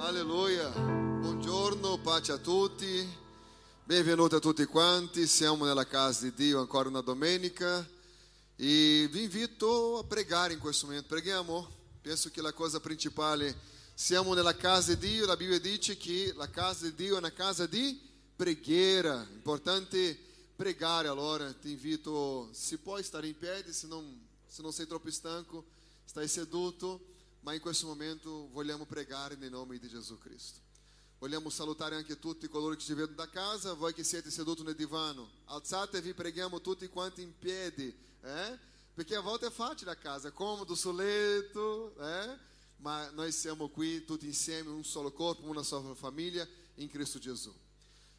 Alleluia. Buongiorno, pace a tutti. Benvenuti a tutti quanti. Siamo nella casa di Dio ancora una domenica e vi invito a pregare in questo momento. Preghiamo? Penso che la cosa principale, siamo nella casa di Dio, la Bibbia dice che la casa di Dio è una casa di preghiera. Importante pregare, allora ti invito, se puoi stare in piedi, se non, se non sei troppo stanco, stai seduto ma in questo momento vogliamo pregare nel nome di Gesù Cristo. Vogliamo salutare anche tutti coloro che ci vedono da casa, voi che siete seduti nel divano, alzatevi, preghiamo tutti quanti in piedi, eh? perché a volte è facile a casa, comodo sul letto, eh? ma noi siamo qui tutti insieme, un solo corpo, una sola famiglia in Cristo Gesù.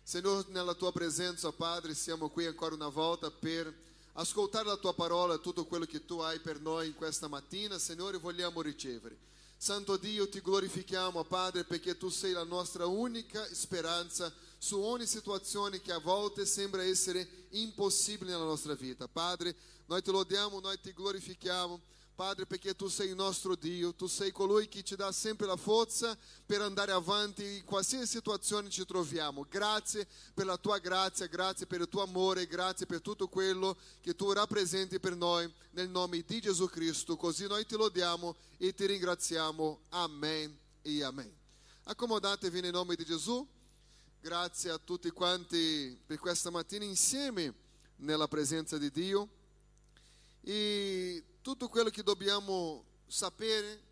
Signore, nella tua presenza, Padre, siamo qui ancora una volta per ascoltare la tua parola, tutto quello che tu hai per noi in questa mattina, Signore, vogliamo ricevere. Santo Dio, ti glorifichiamo, Padre, perché tu sei la nostra unica speranza su ogni situazione che a volte sembra essere impossibile nella nostra vita. Padre, noi ti lodiamo, noi ti glorifichiamo. Padre, perché tu sei il nostro Dio, tu sei colui che ci dà sempre la forza per andare avanti in qualsiasi situazione ci troviamo. Grazie per la tua grazia, grazie per il tuo amore, grazie per tutto quello che tu rappresenti per noi nel nome di Gesù Cristo. Così noi ti lodiamo e ti ringraziamo. Amen e amen. Accomodatevi nel nome di Gesù. Grazie a tutti quanti per questa mattina insieme nella presenza di Dio. E tutto quello che dobbiamo sapere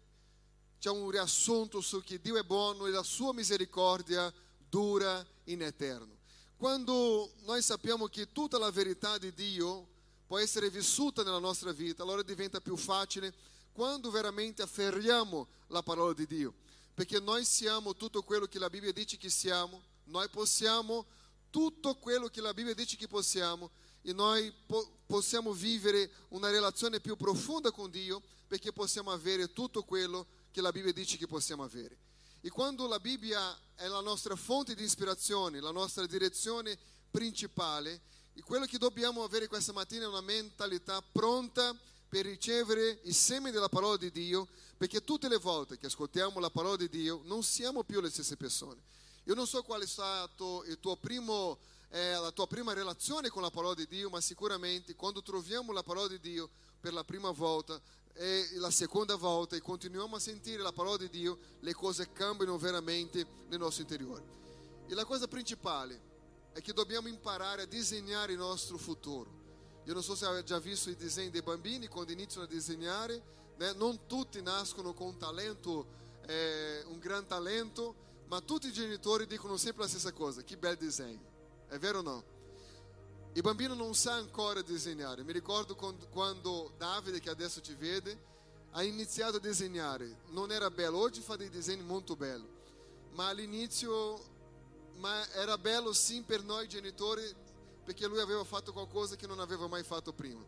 c'è un riassunto su che Dio è buono e la sua misericordia dura in eterno. Quando noi sappiamo che tutta la verità di Dio può essere vissuta nella nostra vita, allora diventa più facile quando veramente afferriamo la parola di Dio, perché noi siamo tutto quello che la Bibbia dice che siamo, noi possiamo tutto quello che la Bibbia dice che possiamo e noi po- possiamo vivere una relazione più profonda con Dio perché possiamo avere tutto quello che la Bibbia dice che possiamo avere. E quando la Bibbia è la nostra fonte di ispirazione, la nostra direzione principale, e quello che dobbiamo avere questa mattina è una mentalità pronta per ricevere i semi della parola di Dio, perché tutte le volte che ascoltiamo la parola di Dio non siamo più le stesse persone. Io non so qual è stato il tuo primo è la tua prima relazione con la parola di Dio, ma sicuramente quando troviamo la parola di Dio per la prima volta e la seconda volta e continuiamo a sentire la parola di Dio, le cose cambiano veramente nel nostro interiore. E la cosa principale è che dobbiamo imparare a disegnare il nostro futuro. Io non so se avete già visto i disegni dei bambini quando iniziano a disegnare, né? non tutti nascono con un talento, eh, un gran talento, ma tutti i genitori dicono sempre la stessa cosa, che bel disegno. È vero o no? Il bambino non sa ancora disegnare. Mi ricordo quando Davide, che adesso ti vede, ha iniziato a disegnare. Non era bello, oggi fa dei disegni molto belli, ma all'inizio ma era bello sim per noi genitori perché lui aveva fatto qualcosa che non aveva mai fatto prima.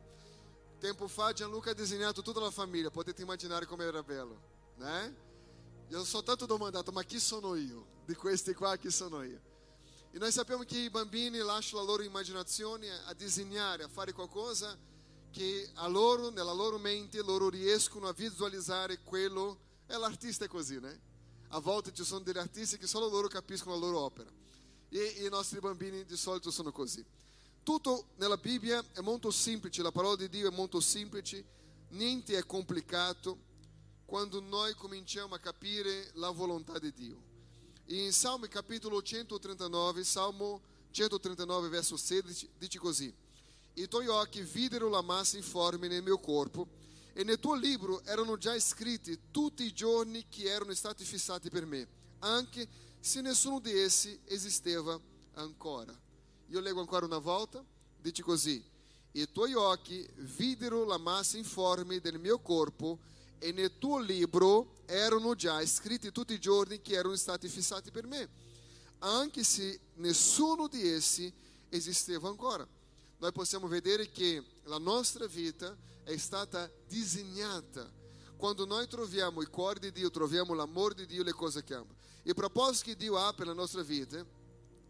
Tempo fa Gianluca ha disegnato tutta la famiglia, potete immaginare come era bello, né? Io soltanto domandato, ma chi sono io? Di questi qua chi sono io? E noi sappiamo che i bambini lasciano la loro immaginazione a disegnare, a fare qualcosa che a loro, nella loro mente, loro riescono a visualizzare quello. E l'artista è così, né? A volte ci sono degli artisti che solo loro capiscono la loro opera. E i nostri bambini di solito sono così. Tutto nella Bibbia è molto semplice, la parola di Dio è molto semplice, niente è complicato quando noi cominciamo a capire la volontà di Dio. E in Salmo capitolo 139, Salmo 139, verso 16, dice così: I tuoi videro la massa informe nel mio corpo, e nel tuo libro erano già scritti tutti i giorni che erano stati fissati per me, anche se nessuno di essi esisteva ancora. Io leggo ancora una volta, dice così: I tuoi occhi videro la massa informe del mio corpo, e nel tuo libro erano già scritti tutti i giorni che erano stati fissati per me, anche se nessuno di essi esisteva ancora. Noi possiamo vedere che la nostra vita è stata disegnata. Quando noi troviamo il cuore di Dio, troviamo l'amore di Dio, le cose cambiano. Il proposito che Dio ha per la nostra vita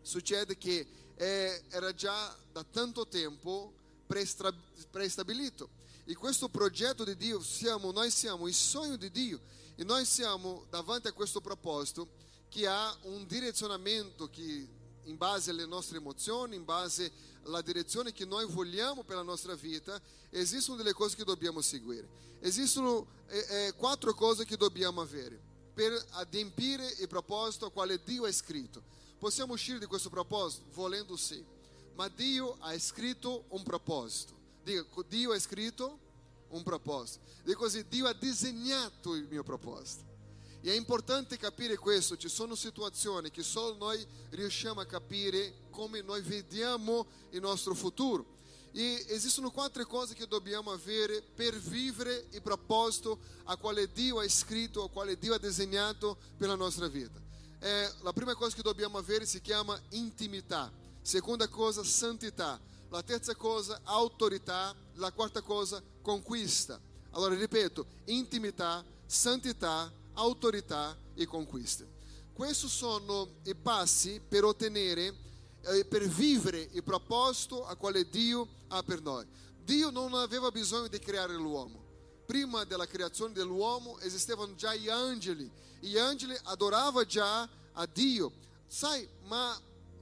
succede che eh, era già da tanto tempo prestabilito. E questo progetto di Dio siamo, noi siamo il sogno di Dio e noi siamo davanti a questo proposito che ha un direzionamento che in base alle nostre emozioni, in base alla direzione che noi vogliamo per la nostra vita, esistono delle cose che dobbiamo seguire. Esistono eh, eh, quattro cose che dobbiamo avere per adempiere il proposito a quale Dio ha scritto. Possiamo uscire di questo proposito? Volendo sì. Ma Dio ha scritto un proposito. Dica, Dio ha scritto un proposito. Dica così, Dio ha disegnato il mio proposito. E è importante capire questo, ci sono situazioni che solo noi riusciamo a capire come noi vediamo il nostro futuro. E esistono quattro cose che dobbiamo avere per vivere il proposito a quale Dio ha scritto, a quale Dio ha disegnato per la nostra vita. Eh, la prima cosa che dobbiamo avere si chiama intimità, seconda cosa santità, la terza cosa autorità, la quarta cosa conquista. Allora ripeto, intimità, santità, autorità e conquista. Questi sono i passi per ottenere, eh, per vivere il proposito a quale Dio ha per noi. Dio non aveva bisogno di creare l'uomo. Prima della creazione dell'uomo esistevano già gli angeli. Gli angeli adoravano già a Dio. Sai, ma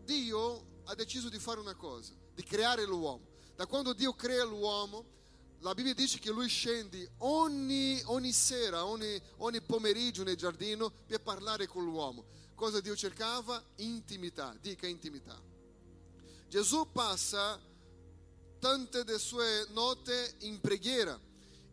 Dio ha deciso di fare una cosa, di creare l'uomo. Da quando Dio crea l'uomo, la Bibbia dice che lui scende ogni, ogni sera, ogni, ogni, pomeriggio nel giardino per parlare con l'uomo. Cosa Dio cercava? Intimità, dica intimità. Gesù passa tante delle sue notte in preghiera.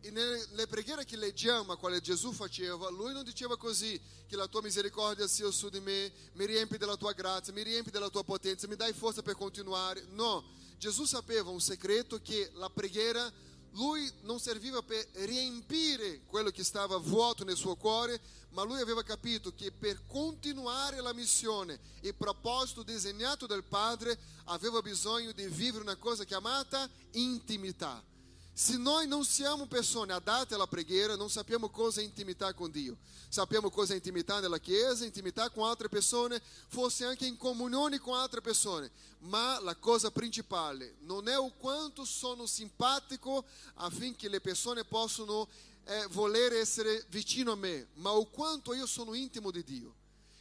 E nelle preghiere che leggiamo, quale Gesù faceva, lui non diceva così, che la tua misericordia sia su di me, mi riempi della tua grazia, mi riempi della tua potenza, mi dai forza per continuare. No, Gesù sapeva un segreto che la preghiera lui non serviva per riempire quello che stava vuoto nel suo cuore, ma lui aveva capito che per continuare la missione e il proposito disegnato dal Padre aveva bisogno di vivere una cosa chiamata intimità. Se noi non siamo persone adatte alla preghiera, non sappiamo cosa è intimità con Dio. Sappiamo cosa nella Chiesa, intimità con altre persone, forse anche in comunione con altre persone. Ma la cosa principale non è o quanto sono simpatico affinché le persone possano eh, voler essere vicino a me, ma o quanto io sono intimo di Dio.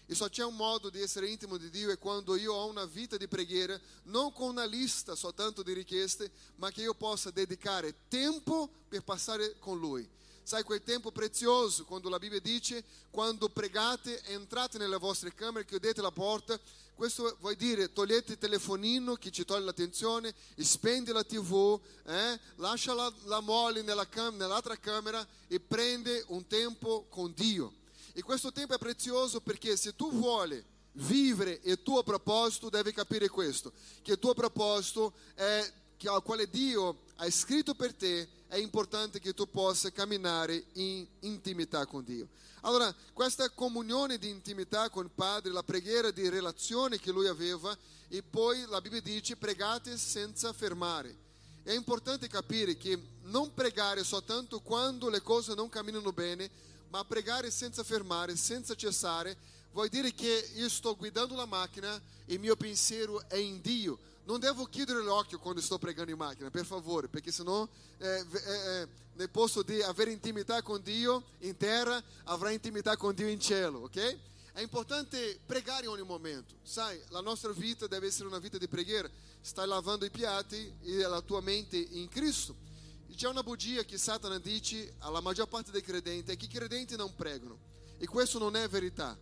E só c'è un modo di essere intimo di Dio è quando io ho una vita di preghiera, non con una lista soltanto di richieste, ma che io possa dedicare tempo per passare con Lui. Sai quel tempo prezioso quando la Bibbia dice quando pregate entrate nelle vostre camere, chiudete la porta. Questo vuol dire togliete il telefonino che ci toglie l'attenzione, spendi la tv, eh? lascia la, la mole nella cam- nell'altra camera e prende un tempo con Dio. E questo tempo è prezioso perché se tu vuole vivere il tuo proposito, devi capire questo, che il tuo proposito è al quale Dio ha scritto per te, è importante che tu possa camminare in intimità con Dio. Allora, questa comunione di intimità con il Padre, la preghiera di relazione che lui aveva, e poi la Bibbia dice pregate senza fermare. È importante capire che non pregare soltanto quando le cose non camminano bene, ma pregare senza fermare, senza cessare, vuol dire che io sto guidando la macchina e il mio pensiero è in Dio. Non devo chiudere l'occhio quando sto pregando in macchina, per favore, perché sennò eh, eh, nel posto di avere intimità con Dio in terra, avrà intimità con Dio in cielo, ok? È importante pregare in ogni momento, sai, la nostra vita deve essere una vita di preghiera. Stai lavando i piatti e la tua mente in Cristo. C'è una bugia che Satana dice alla maggior parte dei credenti, è che i credenti non pregano. E questo non è verità.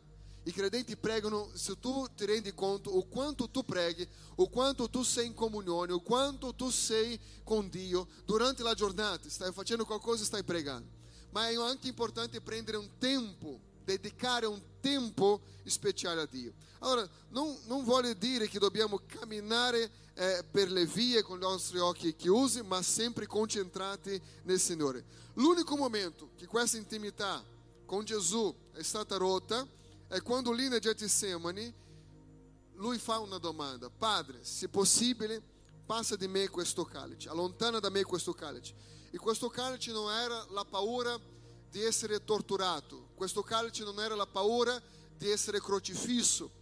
I credenti pregano se tu ti rendi conto o quanto tu preghi, o quanto tu sei in comunione, o quanto tu sei con Dio durante la giornata. Stai facendo qualcosa e stai pregando. Ma è anche importante prendere un tempo, dedicare un tempo speciale a Dio. Allora, non, non vuole dire che dobbiamo camminare eh, per le vie con i nostri occhi chiusi, ma sempre concentrati nel Signore. L'unico momento che questa intimità con Gesù è stata rotta è quando lì nel Getsemani lui fa una domanda: Padre, se possibile, passa di me questo calice, allontana da me questo calice. E questo calice non era la paura di essere torturato, questo calice non era la paura di essere crocifisso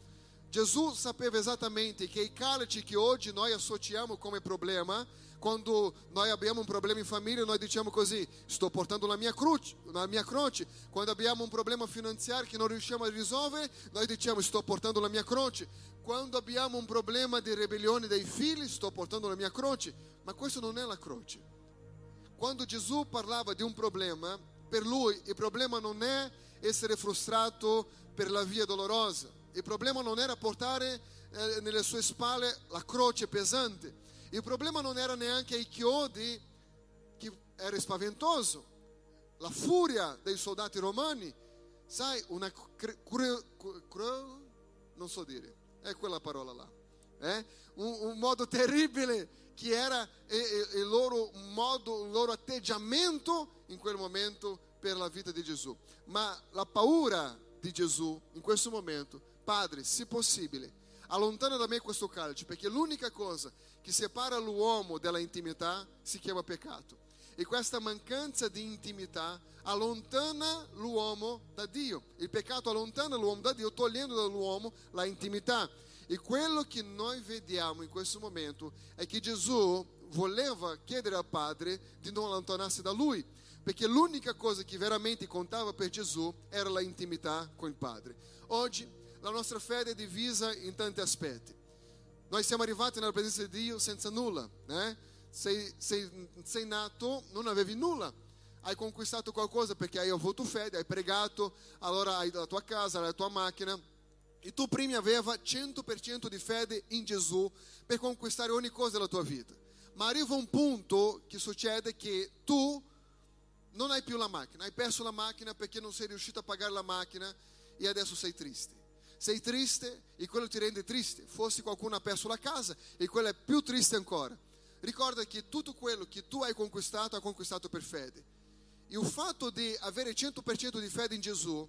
Gesù sapeva esattamente che i calici che oggi noi associamo come problema, quando noi abbiamo un problema in famiglia, noi diciamo così: sto portando la mia, croce, la mia croce. Quando abbiamo un problema finanziario che non riusciamo a risolvere, noi diciamo: sto portando la mia croce. Quando abbiamo un problema di ribellione dei figli, sto portando la mia croce. Ma questo non è la croce. Quando Gesù parlava di un problema, per lui il problema non è essere frustrato per la via dolorosa il problema non era portare eh, nelle sue spalle la croce pesante. Il problema non era neanche i chiodi, che era spaventoso. La furia dei soldati romani, sai, una cre, cre, cre, non so dire, è quella parola là. Eh? Un, un, modo terribile che era il loro modo, il loro atteggiamento in quel momento per la vita di Gesù. Ma la paura di Gesù in questo momento Padre, se possibile, allontana da me questo calcio, perché l'unica cosa che separa l'uomo dalla intimità si chiama peccato. E questa mancanza di intimità allontana l'uomo da Dio. Il peccato allontana l'uomo da Dio, togliendo dall'uomo la intimità. E quello che noi vediamo in questo momento è che Gesù voleva chiedere al Padre di non allontanarsi da lui, perché l'unica cosa che veramente contava per Gesù era la intimità con il Padre. Oggi la nostra fede è divisa in tanti aspetti. Noi siamo arrivati nella presenza di Dio senza nulla, né? sei, sei, sei nato, non avevi nulla, hai conquistato qualcosa perché hai avuto fede, hai pregato, allora hai la tua casa, la tua macchina. E tu prima aveva 100% di fede in Gesù per conquistare ogni cosa della tua vita. Ma arriva un punto che succede che tu non hai più la macchina, hai perso la macchina perché non sei riuscito a pagare la macchina e adesso sei triste sei triste e quello ti rende triste. Forse qualcuno ha perso la casa e quello è più triste ancora. Ricorda che tutto quello che tu hai conquistato, hai conquistato per fede. E il fatto di avere 100% di fede in Gesù,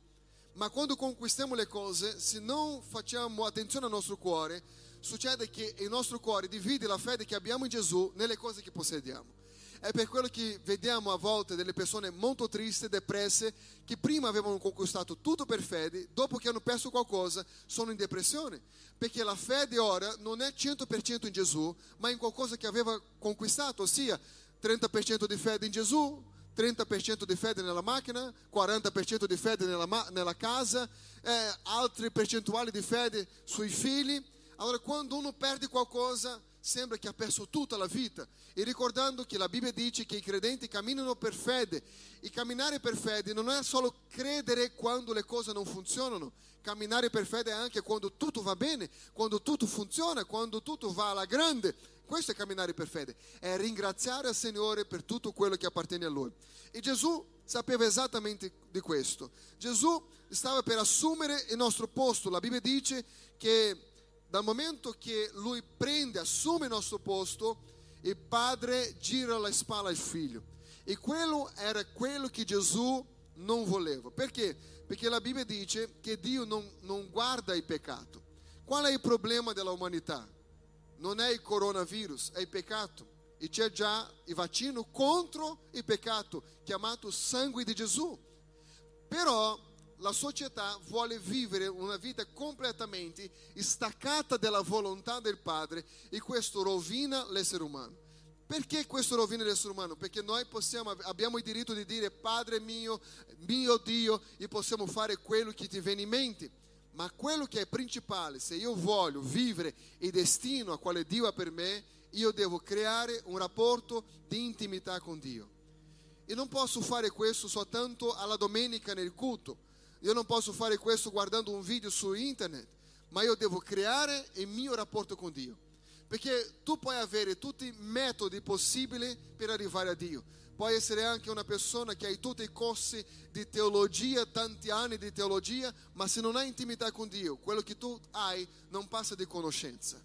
ma quando conquistiamo le cose, se non facciamo attenzione al nostro cuore, succede che il nostro cuore divide la fede che abbiamo in Gesù nelle cose che possediamo. È per quello che vediamo a volte delle persone molto tristi, depresse, che prima avevano conquistato tutto per fede, dopo che hanno perso qualcosa sono in depressione. Perché la fede ora non è 100% in Gesù, ma in qualcosa che aveva conquistato, ossia 30% di fede in Gesù, 30% di fede nella macchina, 40% di fede nella, nella casa, eh, altre percentuali di fede sui figli. Allora, quando uno perde qualcosa, sembra che ha perso tutta la vita. E ricordando che la Bibbia dice che i credenti camminano per fede. E camminare per fede non è solo credere quando le cose non funzionano. Camminare per fede è anche quando tutto va bene, quando tutto funziona, quando tutto va alla grande. Questo è camminare per fede, è ringraziare il Signore per tutto quello che appartiene a Lui. E Gesù sapeva esattamente di questo. Gesù stava per assumere il nostro posto. La Bibbia dice che dal momento che lui prende, assume il nostro posto, il padre gira la spalla al figlio. E quello era quello che Gesù non voleva. Perché? Perché la Bibbia dice che Dio non, non guarda il peccato. Qual è il problema della umanità? Non è il coronavirus, è il peccato. E c'è già il vaccino contro il peccato, chiamato sangue di Gesù. Però la società vuole vivere una vita completamente staccata dalla volontà del Padre e questo rovina l'essere umano. Perché questo rovina l'essere umano? Perché noi possiamo, abbiamo il diritto di dire Padre mio, mio Dio e possiamo fare quello che ti viene in mente. Ma quello che è principale, se io voglio vivere il destino a quale Dio ha per me, io devo creare un rapporto di intimità con Dio. E non posso fare questo soltanto alla domenica nel culto io non posso fare questo guardando un video su internet, ma io devo creare il mio rapporto con Dio. Perché tu puoi avere tutti i metodi possibili per arrivare a Dio. Puoi essere anche una persona che hai tutti i corsi di teologia, tanti anni di teologia, ma se non hai intimità con Dio, quello che tu hai non passa di conoscenza.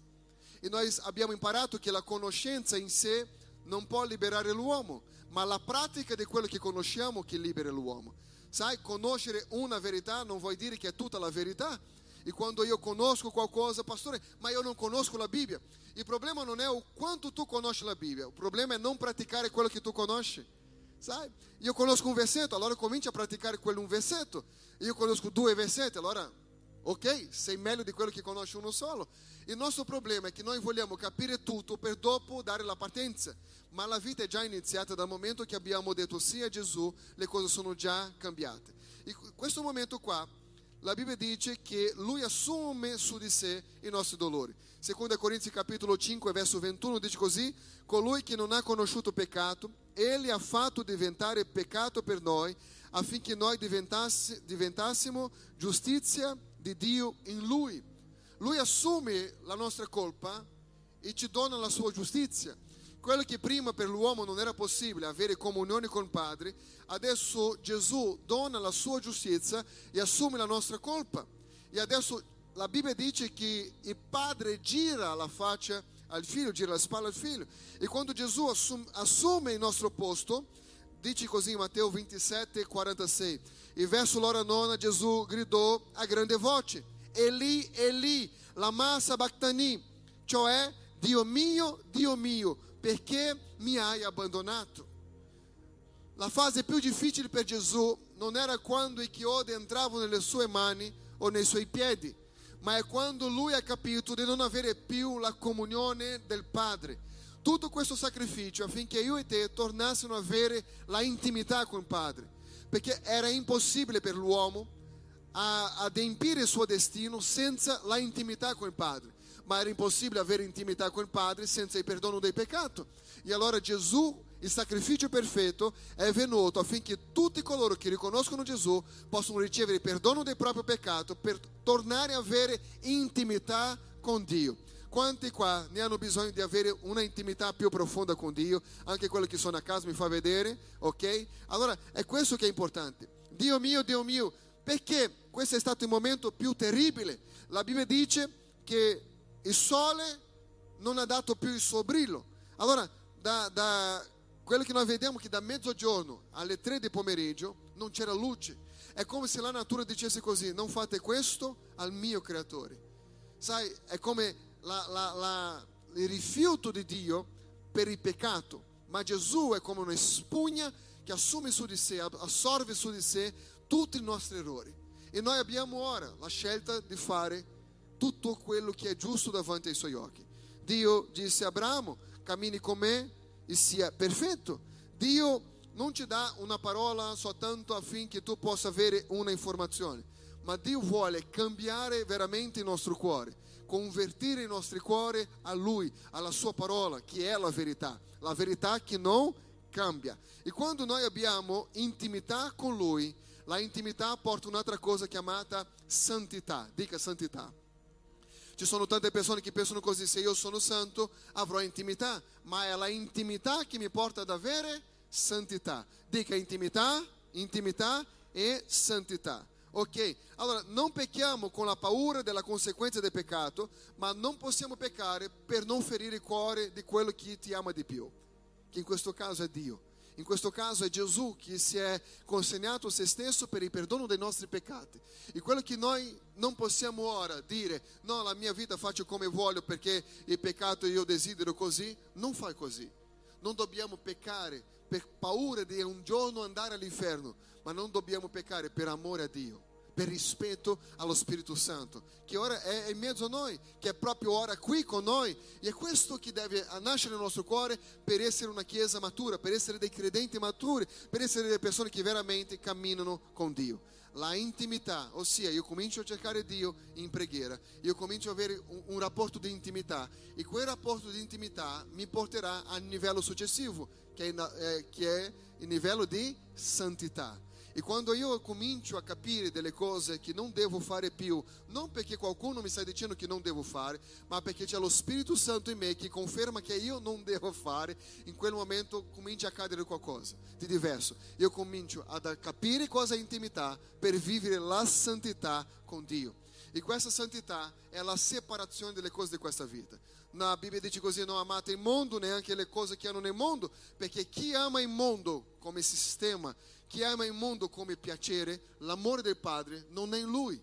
E noi abbiamo imparato che la conoscenza in sé non può liberare l'uomo, ma la pratica di quello che conosciamo che libera l'uomo. Sai, conoscere una verità non vuol dire che è tutta la verità. E quando io conosco qualcosa, pastore, ma io non conosco la Bibbia. Il problema non è o quanto tu conosci la Bibbia, il problema è non praticare quello che tu conosci. Sai? Io conosco un versetto, allora comincio a praticare quello un versetto. Io conosco due versetti, allora ok? Sei meglio di quello che conosce uno solo. Il nostro problema è che noi vogliamo capire tutto per dopo dare la partenza, ma la vita è già iniziata dal momento che abbiamo detto sì a Gesù, le cose sono già cambiate. In questo momento qua, la Bibbia dice che lui assume su di sé i nostri dolori. Seconda Corinzi capitolo 5, verso 21 dice così: Colui che non ha conosciuto peccato, ele ha fatto diventare peccato per noi, affinché noi diventasse, diventassimo giustizia di Dio in lui. Lui assume la nostra colpa e ci dona la sua giustizia. Quello che prima per l'uomo non era possibile, avere comunione con il Padre, adesso Gesù dona la sua giustizia e assume la nostra colpa. E adesso la Bibbia dice che il Padre gira la faccia al figlio, gira la spalla al figlio. E quando Gesù assume, il nostro posto, dice così in Matteo 27, 46. E verso l'ora nona Gesù gridò a grande voce, Eli, Eli, lama sabachthani, cioè Dio mio, Dio mio, perché mi hai abbandonato? La fase più difficile per Gesù non era quando i chiodi entravano nelle sue mani o nei suoi piedi, ma è quando lui ha capito di non avere più la comunione del Padre. Tutto questo sacrificio affinché io e te tornassimo a avere la intimità con il Padre, perché era impossibile per l'uomo adempiere il suo destino senza la intimità con il Padre, ma era impossibile avere intimità con il Padre senza il perdono dei peccati. E allora Gesù il sacrificio perfetto è venuto affinché tutti coloro che riconoscono Gesù possano ricevere il perdono del proprio peccato per tornare a avere intimità con Dio. Quanti qua ne hanno bisogno di avere una intimità più profonda con Dio? Anche quello che sono a casa mi fa vedere, ok? Allora è questo che è importante. Dio mio, Dio mio, perché questo è stato il momento più terribile. La Bibbia dice che il sole non ha dato più il suo brillo. Allora, da, da quello che noi vediamo che da mezzogiorno alle tre di pomeriggio non c'era luce. È come se la natura dicesse così, non fate questo al mio creatore. Sai, è come la, la, la, il rifiuto di Dio per il peccato. Ma Gesù è come una spugna che assume su di sé, assorbe su di sé tutti i nostri errori. E noi abbiamo ora la scelta di fare tutto quello che è giusto davanti ai suoi occhi. Dio disse a Abramo, cammini con me e sia perfetto. Dio non ci dà una parola soltanto affinché tu possa avere una informazione, ma Dio vuole cambiare veramente il nostro cuore, convertire i nostri cuori a Lui, alla Sua parola, che è la verità, la verità che non cambia. E quando noi abbiamo intimità con Lui, la intimità porta un'altra cosa chiamata santità. Dica santità. Ci sono tante persone che pensano così, se io sono santo avrò intimità, ma è la intimità che mi porta ad avere santità. Dica intimità, intimità e santità. Ok? Allora, non pecchiamo con la paura della conseguenza del peccato, ma non possiamo peccare per non ferire il cuore di quello che ti ama di più, che in questo caso è Dio. In questo caso è Gesù che si è consegnato a se stesso per il perdono dei nostri peccati. E quello che noi non possiamo ora dire, no, la mia vita faccio come voglio perché il peccato io desidero così, non fai così. Non dobbiamo peccare per paura di un giorno andare all'inferno, ma non dobbiamo peccare per amore a Dio per rispetto allo Spirito Santo, che ora è in mezzo a noi, che è proprio ora qui con noi. E è questo che deve nascere nel nostro cuore per essere una chiesa matura, per essere dei credenti maturi, per essere delle persone che veramente camminano con Dio. La intimità, ossia io comincio a cercare Dio in preghiera, io comincio ad avere un, un rapporto di intimità e quel rapporto di intimità mi porterà al livello successivo, che è, eh, che è il livello di santità e quando io comincio a capire delle cose che non devo fare più, non perché qualcuno mi sta dicendo che non devo fare, ma perché c'è lo Spirito Santo in me che conferma che io non devo fare, in quel momento comincia a accadere qualcosa di diverso. Io comincio a capire cosa è intimità per vivere la santità con Dio. E questa santità è la separazione delle cose di questa vita. La Bibbia dice così: non amate il mondo, neanche le cose che hanno nel mondo, perché chi ama il mondo come sistema chi ama il mondo come piacere, l'amore del Padre non è in lui.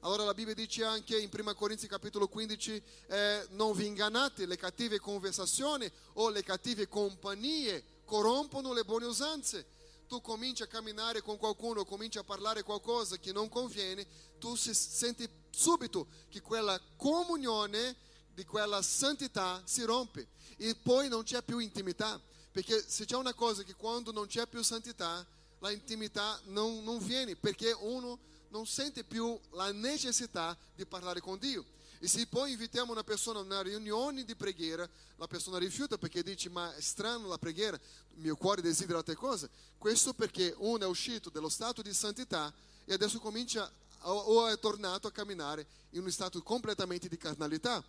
Allora la Bibbia dice anche in 1 Corinzi capitolo 15, eh, non vi ingannate, le cattive conversazioni o le cattive compagnie corrompono le buone usanze. tu cominci a camminare con qualcuno, cominci a parlare qualcosa che non conviene, tu si senti subito che quella comunione di quella santità si rompe e poi non c'è più intimità. Perché se c'è una cosa che quando non c'è più santità, la intimità non, non viene, perché uno non sente più la necessità di parlare con Dio. E se poi invitiamo una persona a una riunione di preghiera, la persona rifiuta perché dice ma è strano la preghiera, il mio cuore desidera altre cose. Questo perché uno è uscito dallo stato di santità e adesso comincia o è tornato a camminare in uno stato completamente di carnalità.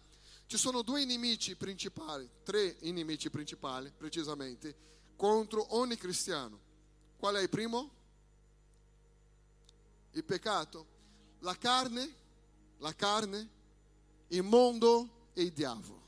Ci sono due nemici principali, tre nemici principali precisamente, contro ogni cristiano. Qual è il primo? Il peccato, la carne, la carne, il mondo e il diavolo.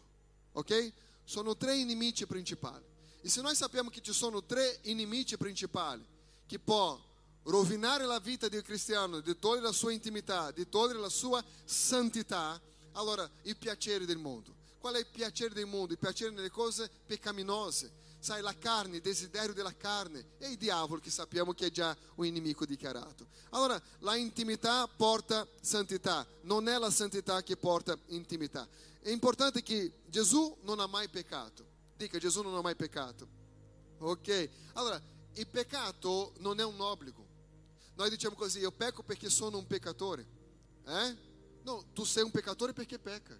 Ok? Sono tre nemici principali. E se noi sappiamo che ci sono tre nemici principali che può rovinare la vita del cristiano, di togliere la sua intimità, di togliere la sua santità, allora il piacere del mondo. Qual è il piacere del mondo? Il piacere nelle cose peccaminose. Sai, la carne, il desiderio della carne e il diavolo che sappiamo che è già un nemico dichiarato. Allora, la intimità porta santità, non è la santità che porta intimità. È importante che Gesù non ha mai peccato. Dica, Gesù non ha mai peccato. Ok? Allora, il peccato non è un obbligo. Noi diciamo così, io pecco perché sono un peccatore. Eh? No, tu sei un peccatore perché pecca.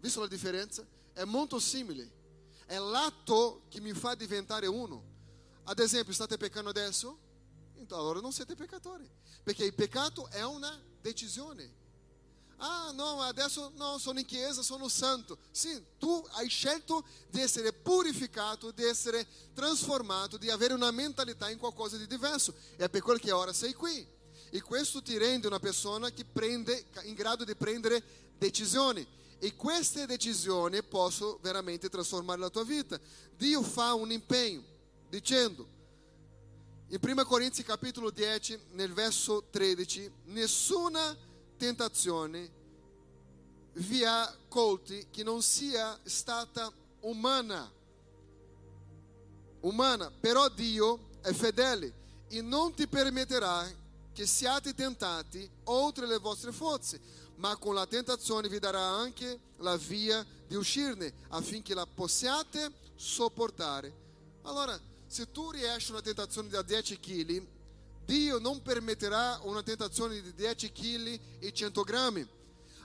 Visto la differenza? È molto simile. È l'atto che mi fa diventare uno. Ad esempio, state peccando adesso? Então allora non siete peccatori. Perché il peccato è una decisione. Ah, no, adesso no, sono in chiesa, sono santo. Sì, tu hai scelto di essere purificato, di essere trasformato, di avere una mentalità in qualcosa di diverso. È per quello che ora sei qui. E questo ti rende una persona che prende, in grado di prendere decisioni. E queste decisioni possono veramente trasformare la tua vita. Dio fa un impegno dicendo, in 1 Corinzi capitolo 10, nel verso 13, nessuna tentazione vi ha colti che non sia stata umana. Umana, però Dio è fedele e non ti permetterà che siate tentati oltre le vostre forze, ma con la tentazione vi darà anche la via di uscirne affinché la possiate sopportare. Allora, se tu riesci una tentazione da 10 kg, Dio non permetterà una tentazione di 10 kg e 100 grammi.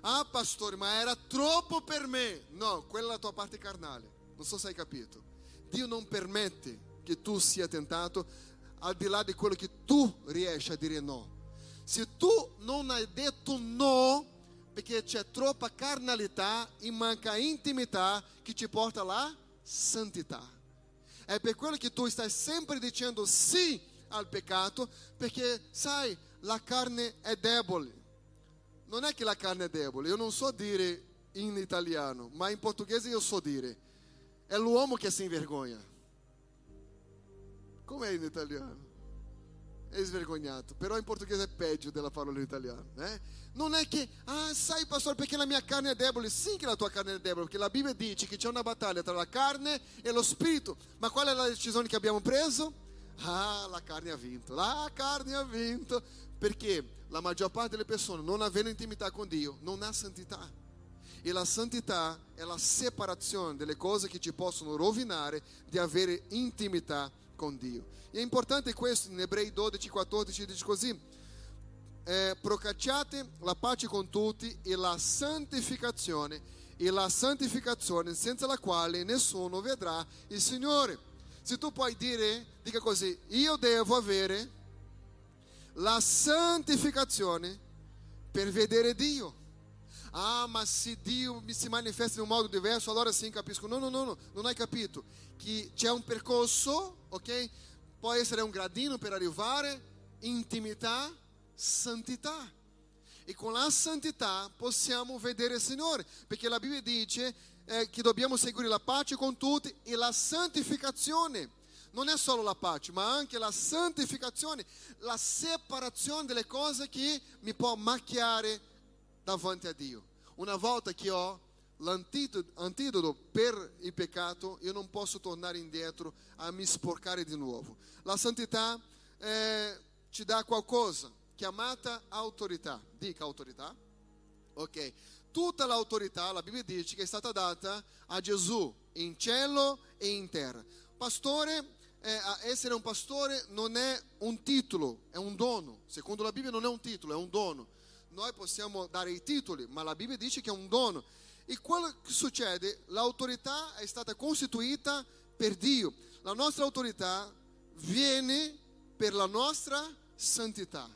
Ah, pastore, ma era troppo per me. No, quella è la tua parte carnale. Non so se hai capito. Dio non permette che tu sia tentato al di là di quello che tu riesci a dire no. Se tu non hai detto no, perché c'è troppa carnalità e manca intimità che ti porta alla santità. È per quello che tu stai sempre dicendo sì al peccato, perché sai, la carne è debole. Non è che la carne è debole, io non so dire in italiano, ma in portoghese io so dire. È l'uomo che si invergogna. È in italiano? È svergognato, però in portoghese è peggio della parola in italiano. Eh? Non è che, ah, sai, pastore, perché la mia carne è debole. Sì, che la tua carne è debole, perché la Bibbia dice che c'è una battaglia tra la carne e lo spirito. Ma qual è la decisione che abbiamo preso? Ah, la carne ha vinto, la carne ha vinto, perché la maggior parte delle persone, non avendo intimità con Dio, non ha santità. E la santità è la separazione delle cose che ci possono rovinare di avere intimità con Dio. E è importante questo, in Ebrei 12, 14 dice così, eh, procacciate la pace con tutti e la santificazione, e la santificazione senza la quale nessuno vedrà il Signore. Se tu puoi dire, dica così, io devo avere la santificazione per vedere Dio. Ah, ma se Dio si manifesta in un modo diverso, allora sim capisco. No, no, no, no, non hai capito. Che c'è un percorso, ok? Può essere un gradino per arrivare, intimità, santità. E con la santità possiamo vedere il Signore, perché la Bibbia dice eh, che dobbiamo seguire la pace con tutti e la santificazione. Non è solo la pace, ma anche la santificazione, la separazione delle cose che mi può macchiare davanti a Dio. Una volta che ho l'antidoto per il peccato, io non posso tornare indietro a mi sporcare di nuovo. La santità eh, ci dà qualcosa, chiamata autorità. Dica autorità. Ok. Tutta l'autorità, la Bibbia dice che è stata data a Gesù in cielo e in terra. Pastore, eh, essere un pastore non è un titolo, è un dono. Secondo la Bibbia non è un titolo, è un dono. Noi possiamo dare i titoli, ma la Bibbia dice che è un dono. E quello che succede? L'autorità è stata costituita per Dio. La nostra autorità viene per la nostra santità.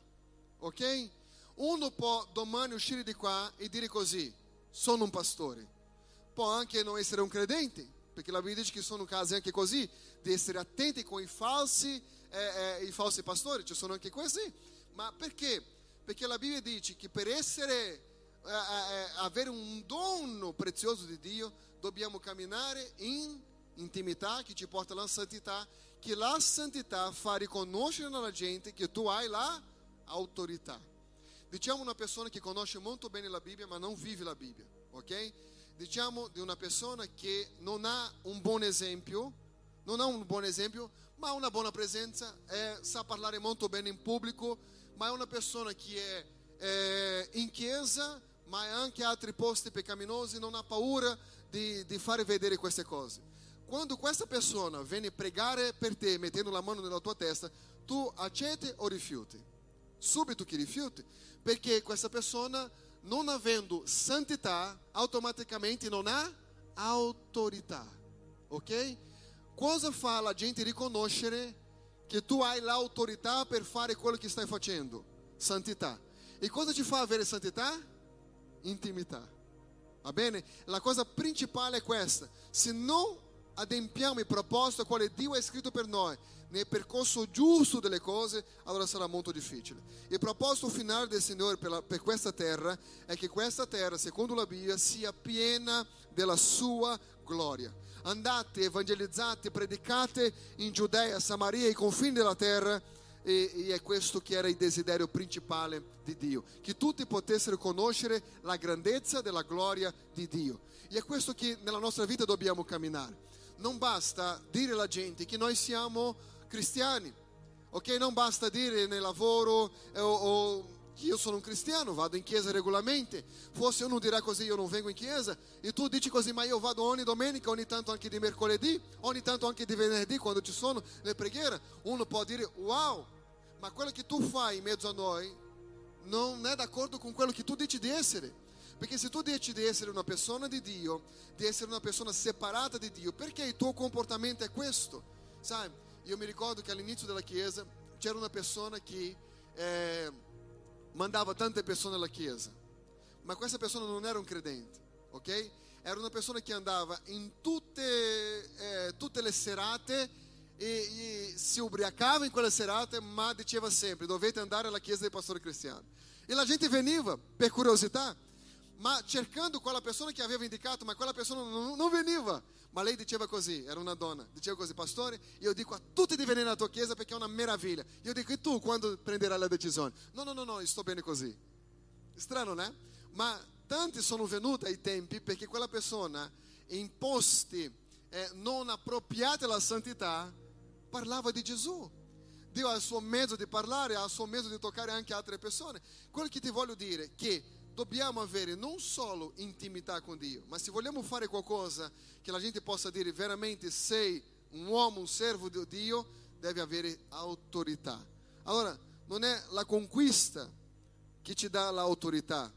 Ok? Uno può domani uscire di qua e dire così, sono un pastore. Può anche non essere un credente, perché la Bibbia dice che sono casi anche così, di essere attenti con i falsi, eh, eh, i falsi pastori, ci sono anche questi. Ma perché? Perché la Bibbia dice che per essere, eh, eh, eh avere un dono prezioso di Dio, dobbiamo camminare in intimità che ci porta alla santità, che la santità fa riconoscere alla gente che tu hai la autorità. Diciamo una persona che conosce molto bene la Bibbia ma non vive la Bibbia, ok? Diciamo di una persona che non ha un buon esempio, non ha un buon esempio, ma ha una buona presenza, è, sa parlare molto bene in pubblico, ma è una persona che è, è in chiesa, ma è anche a altri posti peccaminosi, non ha paura di, di fare vedere queste cose. Quando questa persona viene pregare per te mettendo la mano nella tua testa, tu accetti o rifiuti? Subito che rifiuti, perché questa persona, non avendo santità, automaticamente non ha autorità, ok? Cosa fa la gente riconoscere che tu hai l'autorità per fare quello che stai facendo? Santità. E cosa ti fa avere santità? Intimità. Va bene? La cosa principale è questa. Se non adempiamo il proposito quale Dio ha scritto per noi nel percorso giusto delle cose, allora sarà molto difficile. Il proposito finale del Signore per, la, per questa terra è che questa terra, secondo la Bibbia, sia piena della sua gloria. Andate, evangelizzate, predicate in Giudea, Samaria, ai confini della terra. E, e, è questo che era il desiderio principale di Dio, che tutti potessero conoscere la grandezza della gloria di Dio. E è questo che nella nostra vita dobbiamo camminare. Non basta dire alla gente che noi siamo cristiani, ok? Non basta dire nel lavoro eh, o, o che io sono un cristiano, vado in chiesa regolarmente. Forse uno dirà così, io non vengo in chiesa, e tu dici così, ma io vado ogni domenica, ogni tanto anche di mercoledì, ogni tanto anche di venerdì quando ci sono le preghiere. Uno può dire, wow, ma quello che tu fai in mezzo a noi non è d'accordo con quello che tu dici di essere. Perché se tu dici di essere una persona di Dio, di essere una persona separata di Dio, perché il tuo comportamento è questo? Sai, io mi ricordo che all'inizio della chiesa c'era una persona che eh, mandava tante persone alla chiesa, ma questa persona non era un credente, ok? Era una persona che andava in tutte, eh, tutte le serate e, e si ubriacava in quelle serate, ma diceva sempre: dovete andare alla chiesa del pastore cristiano. E la gente veniva per curiosità ma cercando quella persona che aveva indicato, ma quella persona non, non veniva. Ma lei diceva così, era una donna, diceva così, pastore, io dico a tutti di venire nella tua chiesa perché è una meraviglia. Io dico, e tu quando prenderai la decisione? No, no, no, no, sto bene così. Strano, né? Ma tanti sono venuti ai tempi perché quella persona, in posti eh, non appropriati alla santità, parlava di Gesù. Dio ha il suo mezzo di parlare, ha il suo mezzo di toccare anche altre persone. Quello che ti voglio dire è che dobbiamo avere non solo intimità con Dio, ma se vogliamo fare qualcosa che la gente possa dire veramente sei un uomo, un servo di Dio, deve avere autorità. Allora, non è la conquista che ci dà l'autorità,